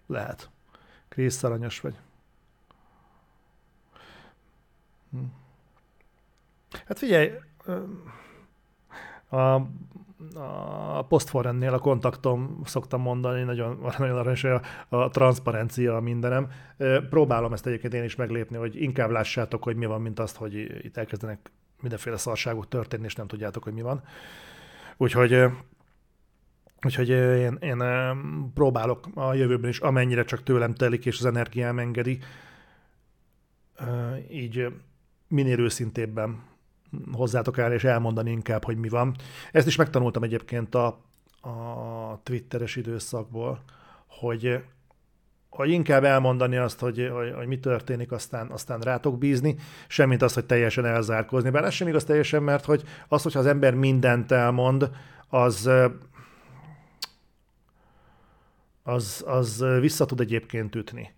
Lehet. Krisz aranyos vagy. Hm. Hát figyelj, a, a postforennél a kontaktom szoktam mondani, nagyon, nagyon aranyos, a, a transzparencia a mindenem. Próbálom ezt egyébként én is meglépni, hogy inkább lássátok, hogy mi van, mint azt, hogy itt elkezdenek mindenféle szarságok történni, és nem tudjátok, hogy mi van. Úgyhogy Úgyhogy én, én próbálok a jövőben is, amennyire csak tőlem telik, és az energiám engedi, így minél őszintébben hozzátok el, és elmondani inkább, hogy mi van. Ezt is megtanultam egyébként a, a Twitteres időszakból, hogy, hogy inkább elmondani azt, hogy, hogy, hogy mi történik, aztán, aztán rátok bízni, semmint az, hogy teljesen elzárkózni. Bár ez sem igaz teljesen, mert hogy az, hogyha az ember mindent elmond, az az, az vissza tud egyébként ütni.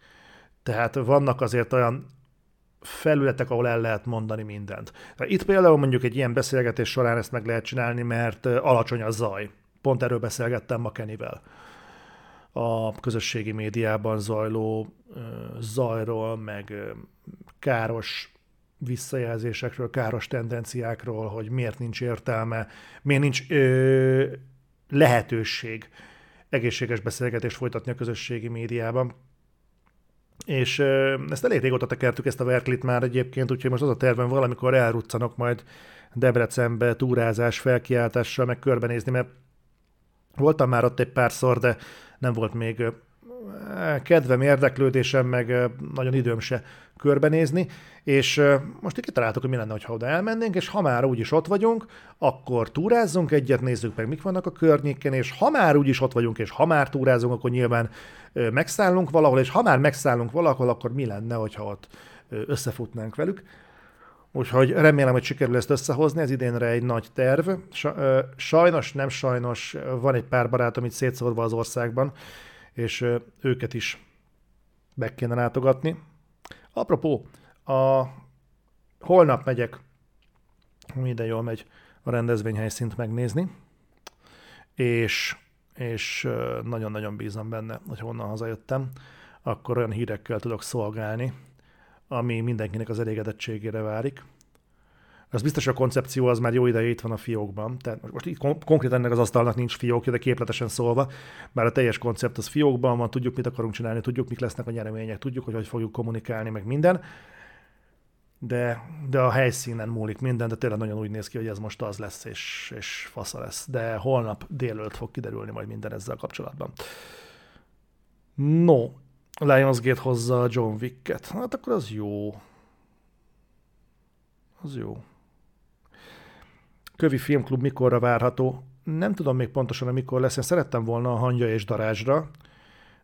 Tehát vannak azért olyan felületek, ahol el lehet mondani mindent. Itt például mondjuk egy ilyen beszélgetés során ezt meg lehet csinálni, mert alacsony a zaj. Pont erről beszélgettem ma Kenivel. A közösségi médiában zajló zajról, meg káros visszajelzésekről, káros tendenciákról, hogy miért nincs értelme, miért nincs ö, lehetőség egészséges beszélgetést folytatni a közösségi médiában. És ezt elég régóta tekertük ezt a verklit már egyébként, úgyhogy most az a tervem valamikor elruccanok majd Debrecenbe túrázás, felkiáltással, meg körbenézni, mert voltam már ott egy párszor, de nem volt még kedvem, érdeklődésem, meg nagyon időm se körbenézni, és most így kitaláltuk, hogy mi lenne, ha oda elmennénk, és ha már úgyis ott vagyunk, akkor túrázzunk egyet, nézzük meg, mik vannak a környéken, és ha már úgyis ott vagyunk, és ha már túrázunk, akkor nyilván megszállunk valahol, és ha már megszállunk valahol, akkor mi lenne, hogyha ott összefutnánk velük. Úgyhogy remélem, hogy sikerül ezt összehozni, ez idénre egy nagy terv. Sajnos, nem sajnos, van egy pár barátom itt szétszórva az országban, és őket is meg kéne látogatni. Apropó, a holnap megyek, minden jól megy, a rendezvényhelyszínt megnézni, és, és nagyon-nagyon bízom benne, hogy honnan hazajöttem, akkor olyan hírekkel tudok szolgálni, ami mindenkinek az elégedettségére várik az biztos, a koncepció az már jó ideje itt van a fiókban. Tehát most itt kon- konkrétan ennek az asztalnak nincs fiókja, de képletesen szólva, bár a teljes koncept az fiókban van, tudjuk, mit akarunk csinálni, tudjuk, mik lesznek a nyeremények, tudjuk, hogy hogy fogjuk kommunikálni, meg minden. De, de a helyszínen múlik minden, de tényleg nagyon úgy néz ki, hogy ez most az lesz, és, és fasza lesz. De holnap délőtt fog kiderülni majd minden ezzel kapcsolatban. No, Lionsgate hozza John Wicket. Hát akkor az jó. Az jó. Kövi Filmklub mikorra várható? Nem tudom még pontosan, mikor lesz. Én szerettem volna a hangya és darázsra,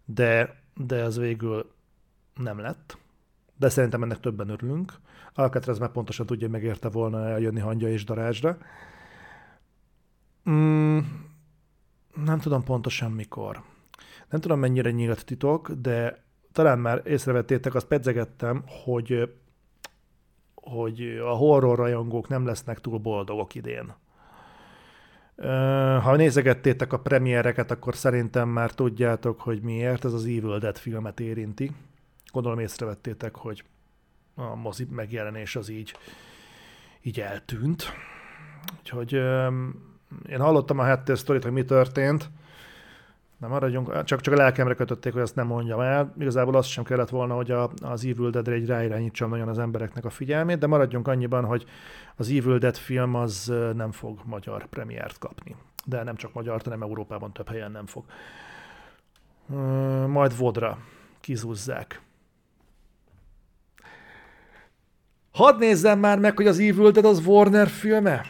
de, de ez végül nem lett. De szerintem ennek többen örülünk. Alcatraz már pontosan tudja, hogy megérte volna eljönni hangya és darázsra. Mm, nem tudom pontosan mikor. Nem tudom mennyire nyílt titok, de talán már észrevettétek, azt pedzegettem, hogy hogy a horror rajongók nem lesznek túl boldogok idén. Ha nézegettétek a premiereket, akkor szerintem már tudjátok, hogy miért ez az Evil Dead filmet érinti. Gondolom észrevettétek, hogy a mozi megjelenés az így, így eltűnt. Úgyhogy én hallottam a háttér sztorit, hogy mi történt, nem maradjunk, csak, csak a lelkemre kötötték, hogy azt nem mondjam el. Igazából azt sem kellett volna, hogy a, az Evil Dead-re egy ráirányítsam nagyon az embereknek a figyelmét, de maradjunk annyiban, hogy az Evil Dead film az nem fog magyar premiért kapni. De nem csak magyar, hanem Európában több helyen nem fog. Majd Vodra kizúzzák. Hadd nézzem már meg, hogy az Evil Dead az Warner filme?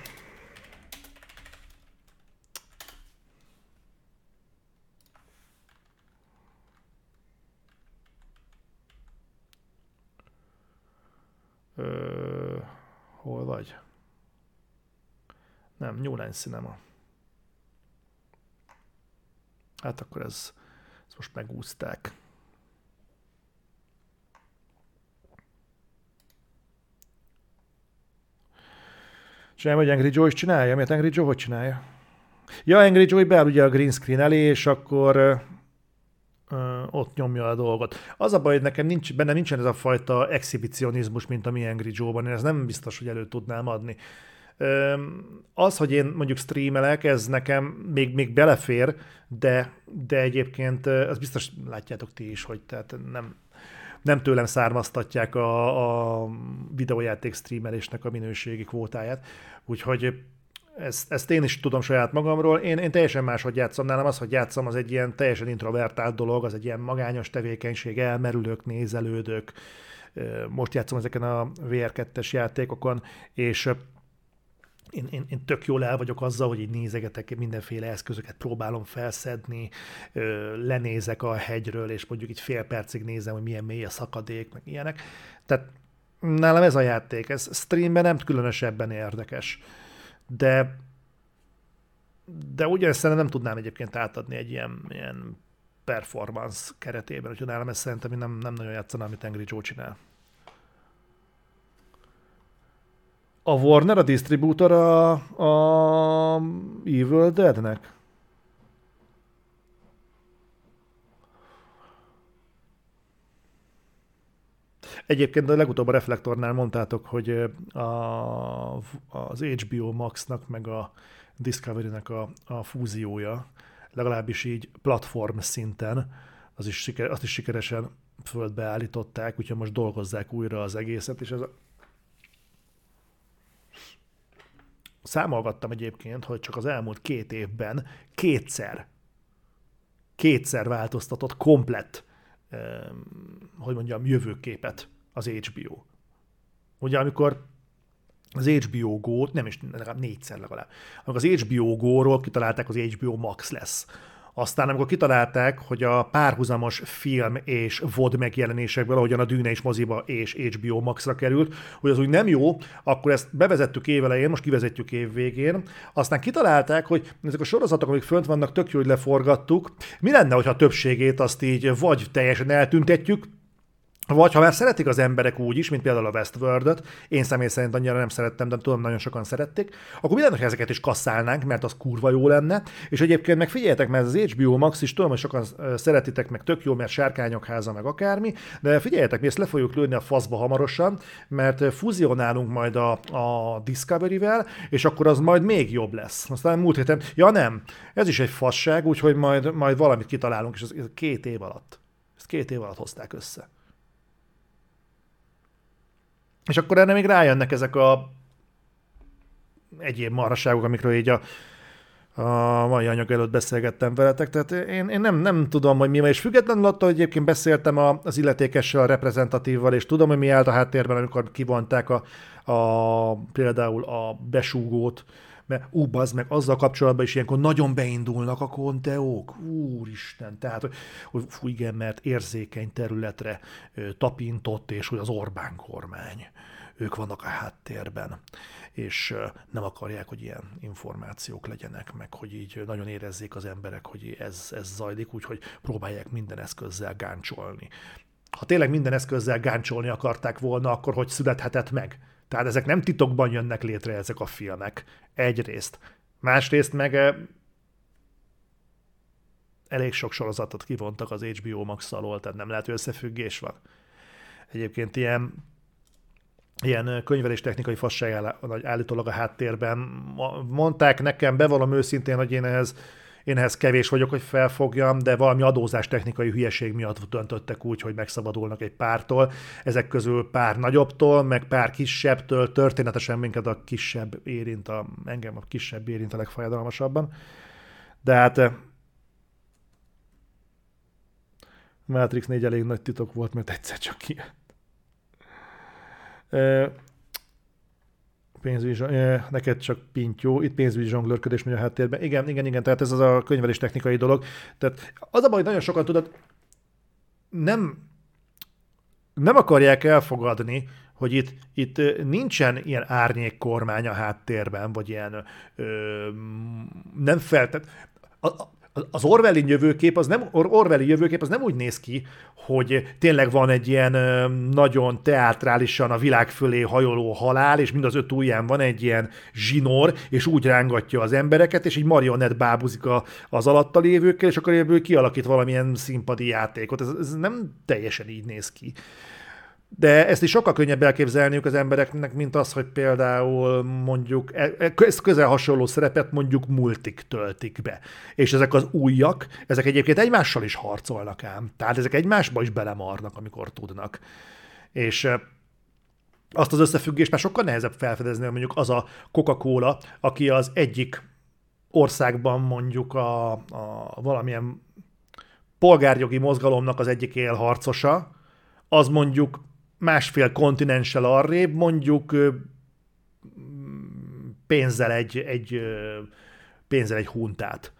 Ö, hol vagy? Nem, New Line Cinema. Hát akkor ez, ezt most megúzták. Csinálja, hogy Angry Joe is csinálja? Miért Angry Joe hogy csinálja? Ja, Angry Joe beáll ugye a green screen elé, és akkor ott nyomja a dolgot. Az a baj, hogy nekem nincs, benne nincsen ez a fajta exhibicionizmus, mint a mi Angry Joe-ban. Én ez nem biztos, hogy elő tudnám adni. Az, hogy én mondjuk streamelek, ez nekem még, még belefér, de, de egyébként az biztos látjátok ti is, hogy tehát nem, nem tőlem származtatják a, a videójáték streamelésnek a minőségi kvótáját. Úgyhogy ezt, ezt én is tudom saját magamról. Én, én teljesen máshogy játszom. Nálam az, hogy játszom, az egy ilyen teljesen introvertált dolog, az egy ilyen magányos tevékenység, elmerülök, nézelődök. Most játszom ezeken a VR2-es játékokon, és én, én, én tök jól el vagyok azzal, hogy így nézegetek mindenféle eszközöket, próbálom felszedni, lenézek a hegyről, és mondjuk így fél percig nézem, hogy milyen mély a szakadék, meg ilyenek. Tehát nálam ez a játék, ez streamben nem különösebben érdekes. De de ugyanezt szerintem nem tudnám egyébként átadni egy ilyen, ilyen performance keretében, úgyhogy nálam ez szerintem nem, nem nagyon játszanám, amit Angry Joe csinál. A Warner a distribútor a, a Evil Deadnek? Egyébként a legutóbb a Reflektornál mondtátok, hogy a, az HBO Max-nak meg a Discovery-nek a, a fúziója, legalábbis így platform szinten, az is siker, azt is sikeresen földbe állították, úgyhogy most dolgozzák újra az egészet, és ez a Számolgattam egyébként, hogy csak az elmúlt két évben kétszer, kétszer változtatott komplett, hogy mondjam, jövőképet az HBO. Ugye amikor az HBO Go-t, nem is legalább négyszer legalább, amikor az HBO Go-ról kitalálták, az HBO Max lesz aztán amikor kitalálták, hogy a párhuzamos film és VOD megjelenésekből, ahogyan a Dűne is moziba és HBO Max-ra került, hogy az úgy nem jó, akkor ezt bevezettük évelején, most kivezetjük év végén. Aztán kitalálták, hogy ezek a sorozatok, amik fönt vannak, tök jó, hogy leforgattuk. Mi lenne, hogyha a többségét azt így vagy teljesen eltüntetjük, vagy ha már szeretik az emberek úgy is, mint például a Westworld-öt, én személy szerint annyira nem szerettem, de tudom, nagyon sokan szerették, akkor mi lenne, ezeket is kasszálnánk, mert az kurva jó lenne. És egyébként meg figyeljetek, mert az HBO Max is tudom, hogy sokan szeretitek, meg tök jó, mert sárkányok háza, meg akármi, de figyeljetek, mi ezt le fogjuk lőni a faszba hamarosan, mert fuzionálunk majd a, a Discovery-vel, és akkor az majd még jobb lesz. Aztán múlt héten, ja nem, ez is egy fasság, úgyhogy majd, majd valamit kitalálunk, és ez két év alatt. Ezt két év alatt hozták össze. És akkor erre még rájönnek ezek a egyéb marhaságok, amikről így a, a mai anyag előtt beszélgettem veletek, tehát én, én nem, nem tudom, hogy mi van, és függetlenül attól, hogy egyébként beszéltem a, az illetékessel, a reprezentatívval, és tudom, hogy mi állt a háttérben, amikor kivonták a, a, például a besúgót, mert ú, bazd meg, azzal kapcsolatban is ilyenkor nagyon beindulnak a konteók, úristen, tehát, hogy, hogy fú, igen, mert érzékeny területre ö, tapintott, és hogy az Orbán kormány, ők vannak a háttérben, és ö, nem akarják, hogy ilyen információk legyenek, meg hogy így nagyon érezzék az emberek, hogy ez, ez zajlik, úgyhogy próbálják minden eszközzel gáncsolni. Ha tényleg minden eszközzel gáncsolni akarták volna, akkor hogy születhetett meg? Tehát ezek nem titokban jönnek létre ezek a filmek. Egyrészt. Másrészt meg eh, elég sok sorozatot kivontak az HBO Max alól, tehát nem lehet, hogy összefüggés van. Egyébként ilyen ilyen eh, könyvelés technikai fasság állítólag a háttérben. Mondták nekem, bevallom őszintén, hogy én ehhez én ehhez kevés vagyok, hogy felfogjam, de valami adózás technikai hülyeség miatt döntöttek úgy, hogy megszabadulnak egy pártól. Ezek közül pár nagyobbtól, meg pár kisebbtől, történetesen minket a kisebb érint, a, engem a kisebb érint a legfájdalmasabban. De hát eh, Matrix 4 elég nagy titok volt, mert egyszer csak kijött. Pénzügyi, neked csak pintyó, itt pénzügyi zsonglőrködés megy a háttérben. Igen, igen, igen, tehát ez az a könyvelés technikai dolog. Tehát az a baj, hogy nagyon sokan tudod, nem, nem akarják elfogadni, hogy itt, itt nincsen ilyen árnyék kormány a háttérben, vagy ilyen ö, nem feltett. A, az Orwelli jövőkép az nem, Orwelli jövőkép az nem úgy néz ki, hogy tényleg van egy ilyen nagyon teátrálisan a világ fölé hajoló halál, és mind az öt ujján van egy ilyen zsinór, és úgy rángatja az embereket, és egy marionett bábuzik az alatta lévőkkel, és akkor ebből kialakít valamilyen színpadi játékot. Ez, ez nem teljesen így néz ki. De ezt is sokkal könnyebb elképzelniük az embereknek, mint az, hogy például mondjuk e, e, ez közel hasonló szerepet mondjuk multik töltik be. És ezek az újak, ezek egyébként egymással is harcolnak ám. Tehát ezek egymásba is belemarnak, amikor tudnak. És azt az összefüggést már sokkal nehezebb felfedezni, mondjuk az a Coca-Cola, aki az egyik országban mondjuk a, a valamilyen polgárjogi mozgalomnak az egyik élharcosa, az mondjuk másfél kontinenssel arrébb, mondjuk pénzzel egy, egy pénzzel egy huntát,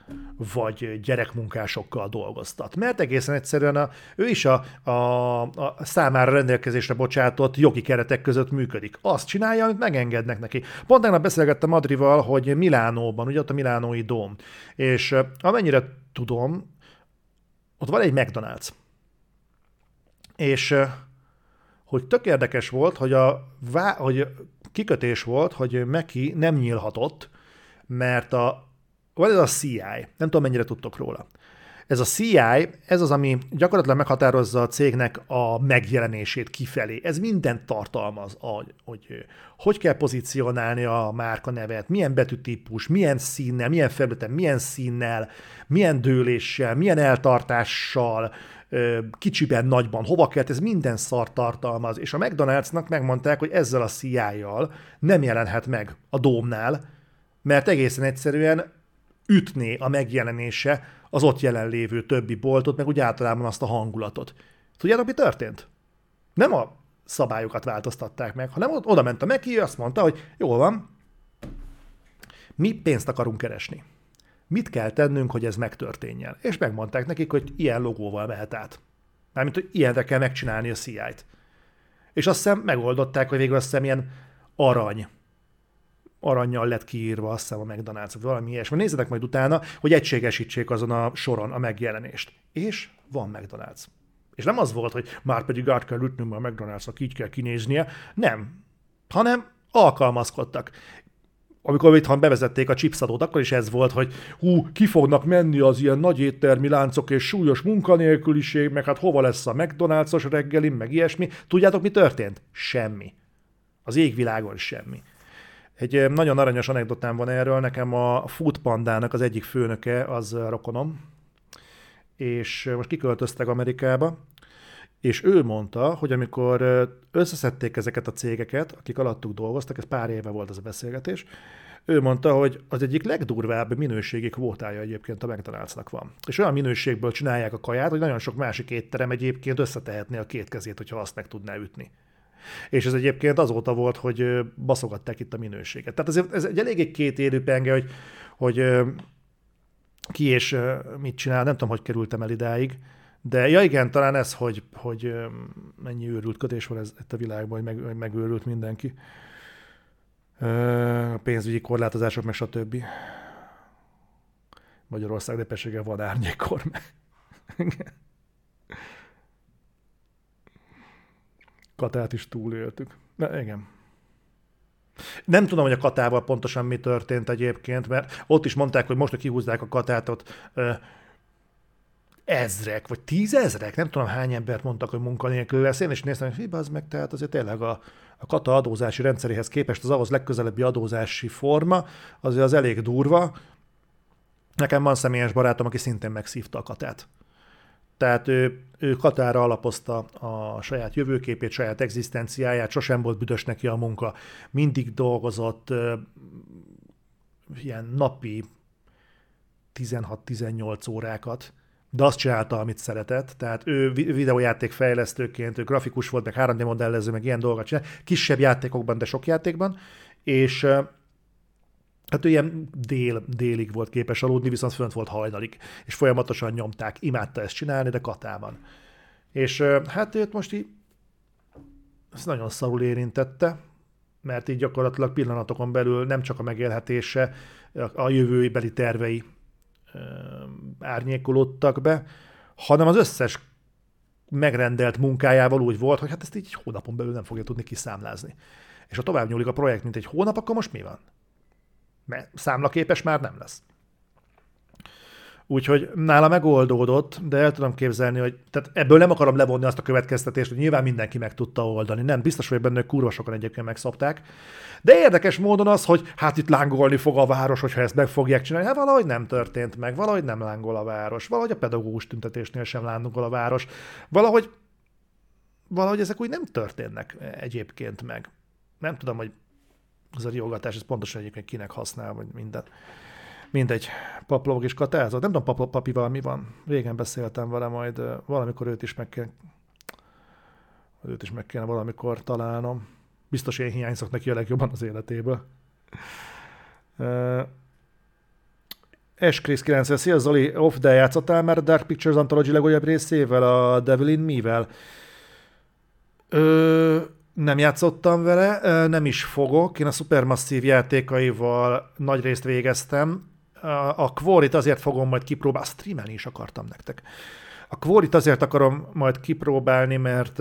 vagy gyerekmunkásokkal dolgoztat. Mert egészen egyszerűen a, ő is a, a, a számára rendelkezésre bocsátott jogi keretek között működik. Azt csinálja, amit megengednek neki. Pont tegnap beszélgettem Adrival, hogy Milánóban, ugye ott a Milánói dóm, és amennyire tudom, ott van egy McDonald's. És hogy tök érdekes volt, hogy, a, hogy kikötés volt, hogy Meki nem nyílhatott, mert a, van ez a CI, nem tudom mennyire tudtok róla. Ez a CI, ez az, ami gyakorlatilag meghatározza a cégnek a megjelenését kifelé. Ez mindent tartalmaz, hogy hogy kell pozícionálni a márka nevet, milyen betűtípus, milyen színnel, milyen felületen, milyen színnel, milyen dőléssel, milyen eltartással, kicsiben, nagyban, hova kell, ez minden szar tartalmaz. És a McDonald'snak megmondták, hogy ezzel a CI-jal nem jelenhet meg a dómnál, mert egészen egyszerűen ütné a megjelenése az ott jelenlévő többi boltot, meg úgy általában azt a hangulatot. Tudjátok, mi történt? Nem a szabályokat változtatták meg, hanem oda ment a Meki, azt mondta, hogy jól van, mi pénzt akarunk keresni mit kell tennünk, hogy ez megtörténjen. És megmondták nekik, hogy ilyen logóval mehet át. Mármint, hogy ilyenre kell megcsinálni a CI-t. És azt hiszem megoldották, hogy végül azt hiszem ilyen arany aranyjal lett kiírva, azt hiszem a McDonald's, vagy valami ilyesmi. Nézzetek majd utána, hogy egységesítsék azon a soron a megjelenést. És van McDonald's. És nem az volt, hogy már pedig át kell ütnünk, a McDonald'snak így kell kinéznie. Nem. Hanem alkalmazkodtak amikor itthon bevezették a chipsadót, akkor is ez volt, hogy hú, ki fognak menni az ilyen nagy éttermi láncok és súlyos munkanélküliség, meg hát hova lesz a McDonald's-os reggeli, meg ilyesmi. Tudjátok, mi történt? Semmi. Az égvilágon semmi. Egy nagyon aranyos anekdotám van erről, nekem a Food Pandának az egyik főnöke az rokonom, és most kiköltöztek Amerikába, és ő mondta, hogy amikor összeszedték ezeket a cégeket, akik alattuk dolgoztak, ez pár éve volt ez a beszélgetés, ő mondta, hogy az egyik legdurvább minőségi kvótája egyébként a McDonald'snak van. És olyan minőségből csinálják a kaját, hogy nagyon sok másik étterem egyébként összetehetné a két kezét, hogyha azt meg tudná ütni. És ez egyébként azóta volt, hogy baszogatták itt a minőséget. Tehát ez, ez egy eléggé két élő penge, hogy, hogy ki és mit csinál, nem tudom, hogy kerültem el idáig, de ja igen, talán ez, hogy, hogy mennyi őrült kötés van ez itt a világban, hogy, meg, megőrült mindenki. A pénzügyi korlátozások, meg stb. Magyarország népessége van árnyékor. Katát is túléltük. Na, igen. Nem tudom, hogy a Katával pontosan mi történt egyébként, mert ott is mondták, hogy most, hogy kihúzzák a Katátot, ezrek, vagy tízezrek, nem tudom hány embert mondtak, hogy munkanélkül lesz. Én is néztem, hogy az meg, tehát azért tényleg a, a kata adózási rendszeréhez képest az ahhoz legközelebbi adózási forma azért az elég durva, Nekem van személyes barátom, aki szintén megszívta a katát. Tehát ő, ő katára alapozta a saját jövőképét, saját egzisztenciáját, sosem volt büdös neki a munka. Mindig dolgozott ö, ilyen napi 16-18 órákat, de azt csinálta, amit szeretett. Tehát ő videójáték fejlesztőként, ő grafikus volt, meg 3D modellező, meg ilyen dolgokat csinál, kisebb játékokban, de sok játékban, és Hát ő ilyen dél, délig volt képes aludni, viszont fönt volt hajnalig, és folyamatosan nyomták. Imádta ezt csinálni, de katában. És hát őt most így ez nagyon szarul érintette, mert így gyakorlatilag pillanatokon belül nem csak a megélhetése, a jövőbeli tervei árnyékolódtak be, hanem az összes megrendelt munkájával úgy volt, hogy hát ezt így hónapon belül nem fogja tudni kiszámlázni. És ha tovább nyúlik a projekt, mint egy hónap, akkor most mi van? Mert számlaképes már nem lesz. Úgyhogy nála megoldódott, de el tudom képzelni, hogy tehát ebből nem akarom levonni azt a következtetést, hogy nyilván mindenki meg tudta oldani. Nem, biztos vagy benne, hogy kurva sokan egyébként megszopták. De érdekes módon az, hogy hát itt lángolni fog a város, hogyha ezt meg fogják csinálni. Hát valahogy nem történt meg, valahogy nem lángol a város, valahogy a pedagógus tüntetésnél sem lángol a város, valahogy, valahogy ezek úgy nem történnek egyébként meg. Nem tudom, hogy az a riogatás, ez pontosan egyébként kinek használ, vagy minden. Mindegy, paplog és katázott. Nem tudom, papival mi van. Régen beszéltem vele, majd valamikor őt is meg kell, őt is meg kéne valamikor találnom. Biztos én hiányzok neki a legjobban az életéből. Chris 90, szia Zoli, off, de játszottál már a Dark Pictures Anthology legújabb részével, a Devil in Me-vel? Ö, nem játszottam vele, nem is fogok. Én a Supermassive játékaival nagy részt végeztem. A Quarit azért fogom majd kipróbálni, streamelni is akartam nektek. A Quarit azért akarom majd kipróbálni, mert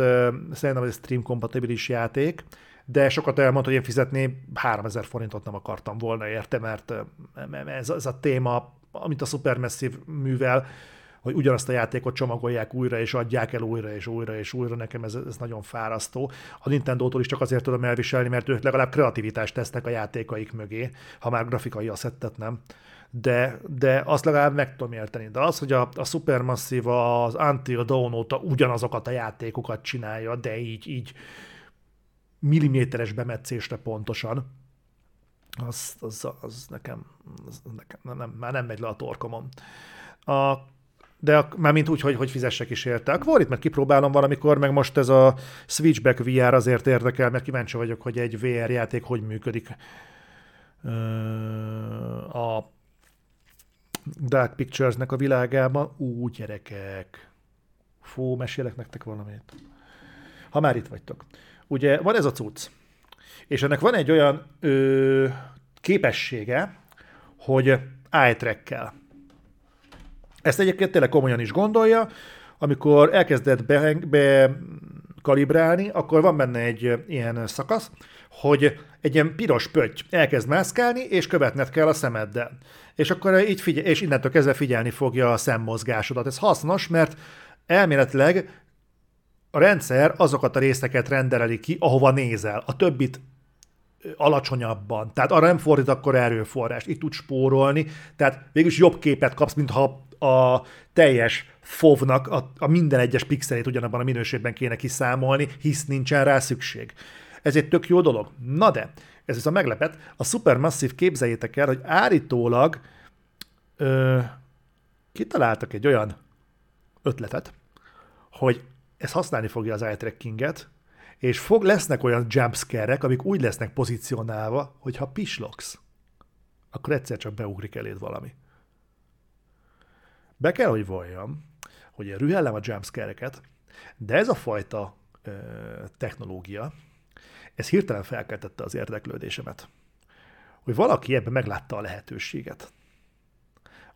szerintem ez stream kompatibilis játék, de sokat elmondta, hogy én fizetni 3000 forintot nem akartam volna érte, mert ez, ez a téma, amit a Supermassive művel, hogy ugyanazt a játékot csomagolják újra, és adják el újra, és újra, és újra, nekem ez, ez nagyon fárasztó. A Nintendo-tól is csak azért tudom elviselni, mert ők legalább kreativitást tesznek a játékaik mögé, ha már grafikai asszettet nem de, de azt legalább meg tudom érteni. De az, hogy a, a Supermassive az Until Dawn óta ugyanazokat a játékokat csinálja, de így, így milliméteres bemetszésre pontosan, az, az, az nekem, az nekem nem, már nem megy le a torkomon. A de a, már mint úgy, hogy, hogy fizessek is érte. A Quarit meg kipróbálom valamikor, meg most ez a Switchback VR azért érdekel, mert kíváncsi vagyok, hogy egy VR játék hogy működik. A Dark Pictures-nek a világában. Ú, gyerekek. Fú, mesélek nektek valamit. Ha már itt vagytok. Ugye van ez a cucc, és ennek van egy olyan ö, képessége, hogy eye track ezt egyébként tényleg komolyan is gondolja, amikor elkezdett be, be akkor van benne egy ilyen szakasz, hogy egy ilyen piros pötty elkezd mászkálni, és követned kell a szemeddel. És akkor így figyel, és innentől kezdve figyelni fogja a szemmozgásodat. Ez hasznos, mert elméletileg a rendszer azokat a részeket rendereli ki, ahova nézel. A többit alacsonyabban. Tehát arra nem fordít akkor erőforrást. Itt tud spórolni, tehát végülis jobb képet kapsz, mintha a teljes fovnak a, a minden egyes pixelét ugyanabban a minőségben kéne kiszámolni, hisz nincsen rá szükség. Ez egy tök jó dolog. Na de, ez viszont meglepet, a Supermassive képzeljétek el, hogy állítólag ö, kitaláltak egy olyan ötletet, hogy ez használni fogja az eye trackinget, és fog, lesznek olyan jumpscare-ek, amik úgy lesznek pozícionálva, hogy ha pislogsz, akkor egyszer csak beugrik eléd valami. Be kell, hogy valljam, hogy én rühellem a jumpscare-eket, de ez a fajta ö, technológia, ez hirtelen felkeltette az érdeklődésemet. Hogy valaki ebben meglátta a lehetőséget.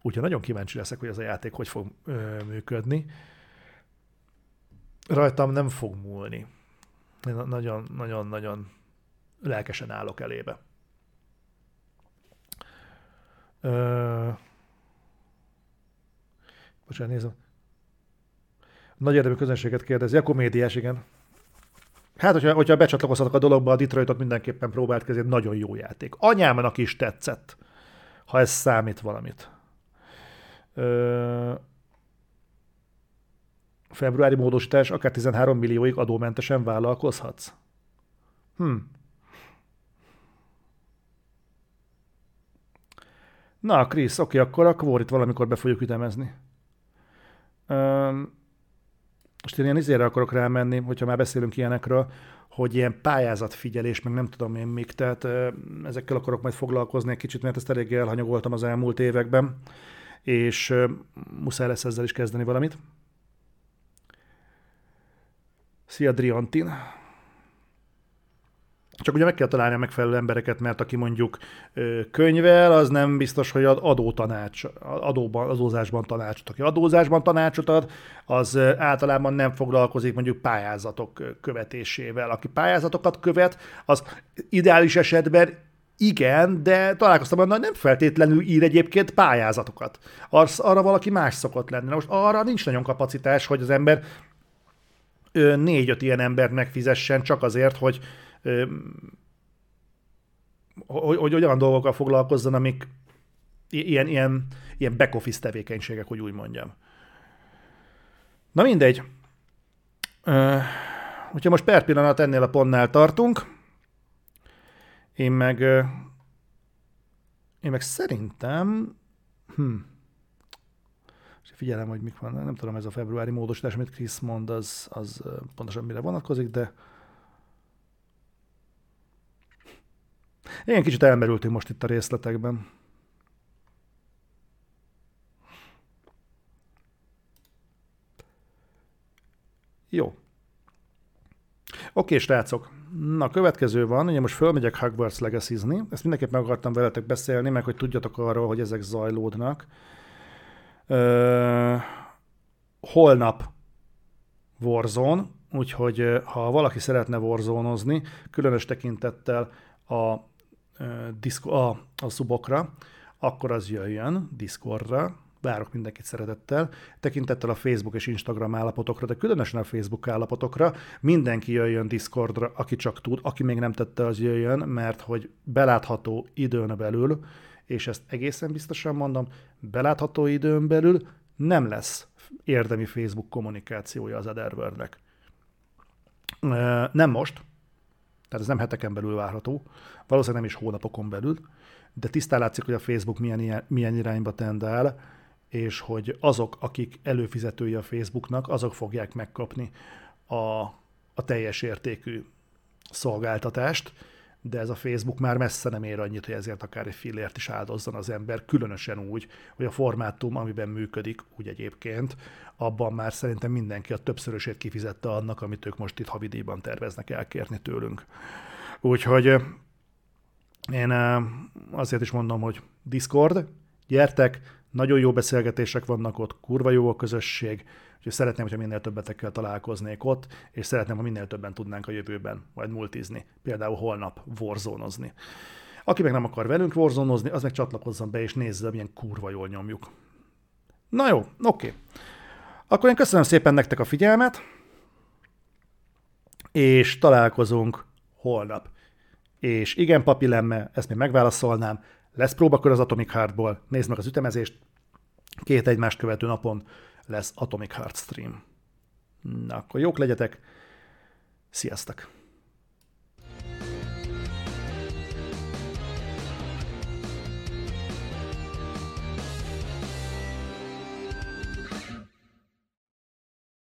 Úgyhogy nagyon kíváncsi leszek, hogy ez a játék hogy fog ö, működni. Rajtam nem fog múlni. Nagyon-nagyon-nagyon lelkesen állok elébe. Ö, Bocsánat, nézem. Nagy érdemű közönséget kérdezi. A komédiás, igen. Hát, hogyha, hogyha becsatlakozhatok a dologba, a Detroitot mindenképpen próbált kezdeni, nagyon jó játék. Anyámnak is tetszett, ha ez számít valamit. Ö, februári módosítás, akár 13 millióig adómentesen vállalkozhatsz. Hm. Na, Krisz, oké, akkor a kvórit valamikor be fogjuk ütemezni. Üm, most én ilyen izére akarok rámenni, hogyha már beszélünk ilyenekről, hogy ilyen pályázatfigyelés, meg nem tudom én még, tehát ezekkel akarok majd foglalkozni egy kicsit, mert ezt eléggé elhanyagoltam az elmúlt években, és muszáj lesz ezzel is kezdeni valamit. Szia, Driantin! Csak ugye meg kell találni a megfelelő embereket, mert aki mondjuk könyvel, az nem biztos, hogy ad adótanács, adóban, adózásban tanácsot. Aki adózásban tanácsot ad, az általában nem foglalkozik mondjuk pályázatok követésével. Aki pályázatokat követ, az ideális esetben igen, de találkoztam hogy nem feltétlenül ír egyébként pályázatokat. Arsz, arra valaki más szokott lenni. most arra nincs nagyon kapacitás, hogy az ember négy-öt ilyen embert megfizessen csak azért, hogy hogy, hogy olyan dolgokkal foglalkozzon, amik ilyen, ilyen, ilyen back office tevékenységek, hogy úgy mondjam. Na mindegy. Uh, hogyha most per pillanat ennél a pontnál tartunk, én meg, én meg szerintem, hm, figyelem, hogy mik van, nem tudom, ez a februári módosítás, amit Krisz mond, az, az pontosan mire vonatkozik, de Én kicsit elmerültünk most itt a részletekben. Jó. Oké, srácok. Na, következő van, ugye most fölmegyek Hogwarts legacy Ezt mindenképp meg akartam veletek beszélni, meg hogy tudjatok arról, hogy ezek zajlódnak. Holnap Warzone, úgyhogy ha valaki szeretne warzone különös tekintettel a a, a szubokra, akkor az jöjjön Discordra, várok mindenkit szeretettel, tekintettel a Facebook és Instagram állapotokra, de különösen a Facebook állapotokra, mindenki jöjjön Discordra, aki csak tud, aki még nem tette, az jöjjön, mert hogy belátható időn belül, és ezt egészen biztosan mondom, belátható időn belül nem lesz érdemi Facebook kommunikációja az Ederworldnek. Nem most, tehát ez nem heteken belül várható, valószínűleg nem is hónapokon belül, de tisztán látszik, hogy a Facebook milyen, milyen irányba tendál, és hogy azok, akik előfizetői a Facebooknak, azok fogják megkapni a, a teljes értékű szolgáltatást, de ez a Facebook már messze nem ér annyit, hogy ezért akár egy fillért is áldozzon az ember, különösen úgy, hogy a formátum, amiben működik, úgy egyébként, abban már szerintem mindenki a többszörösét kifizette annak, amit ők most itt havidíjban terveznek elkérni tőlünk. Úgyhogy én azért is mondom, hogy Discord, gyertek, nagyon jó beszélgetések vannak ott, kurva jó a közösség, úgyhogy szeretném, hogyha minél többetekkel találkoznék ott, és szeretném, ha minél többen tudnánk a jövőben majd multizni, például holnap warzone Aki meg nem akar velünk warzone az meg csatlakozzon be, és nézze, milyen kurva jól nyomjuk. Na jó, oké. Akkor én köszönöm szépen nektek a figyelmet, és találkozunk holnap. És igen, papi lemme, ezt még megválaszolnám, lesz próbakör az Atomic Heartból, nézd meg az ütemezést, két egymást követő napon lesz Atomic Heart stream. Na, akkor jók legyetek, sziasztok!